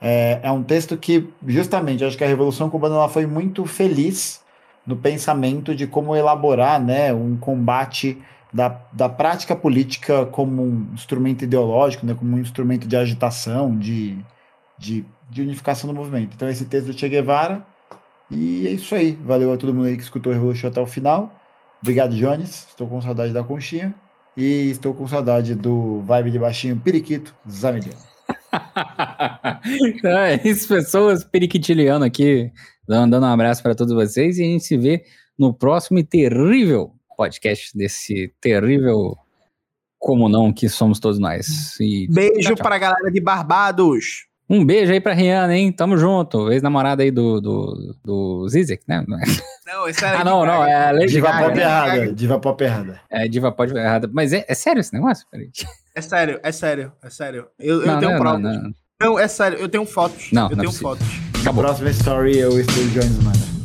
É, é, um texto que, justamente, acho que a Revolução Cubana ela foi muito feliz no pensamento de como elaborar né, um combate da, da prática política como um instrumento ideológico, né, como um instrumento de agitação, de, de, de unificação do movimento. Então, esse texto do Che Guevara E é isso aí. Valeu a todo mundo aí que escutou o Revolution até o final. Obrigado, Jones. Estou com saudade da conchinha. E estou com saudade do vibe de baixinho periquito Zamiliano. é isso, pessoas periquitiliano aqui, dando um abraço para todos vocês e a gente se vê no próximo e terrível podcast desse terrível como não que somos todos nós. E Beijo para a galera de Barbados. Um beijo aí pra Rihanna, hein? Tamo junto. Ex-namorada aí do, do, do Zizek, né? Não, esse era Ah, não, não. É a Lady Diva Gaga. Pop errada. Diva Pop errada. É, Diva Pop errada. Mas é, é sério esse negócio? Peraí. É sério, é sério, é sério. Eu, eu tenho não, provas. Não, não. não, é sério, eu tenho fotos. Não, eu não tenho é fotos. Acabou. Próxima story eu estou Jones, mano.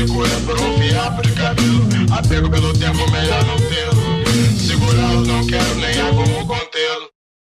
Segura por um fiapo de cabelo. Apego pelo tempo, melhor não tê-lo. Segurá-lo, não quero nem a como contê-lo.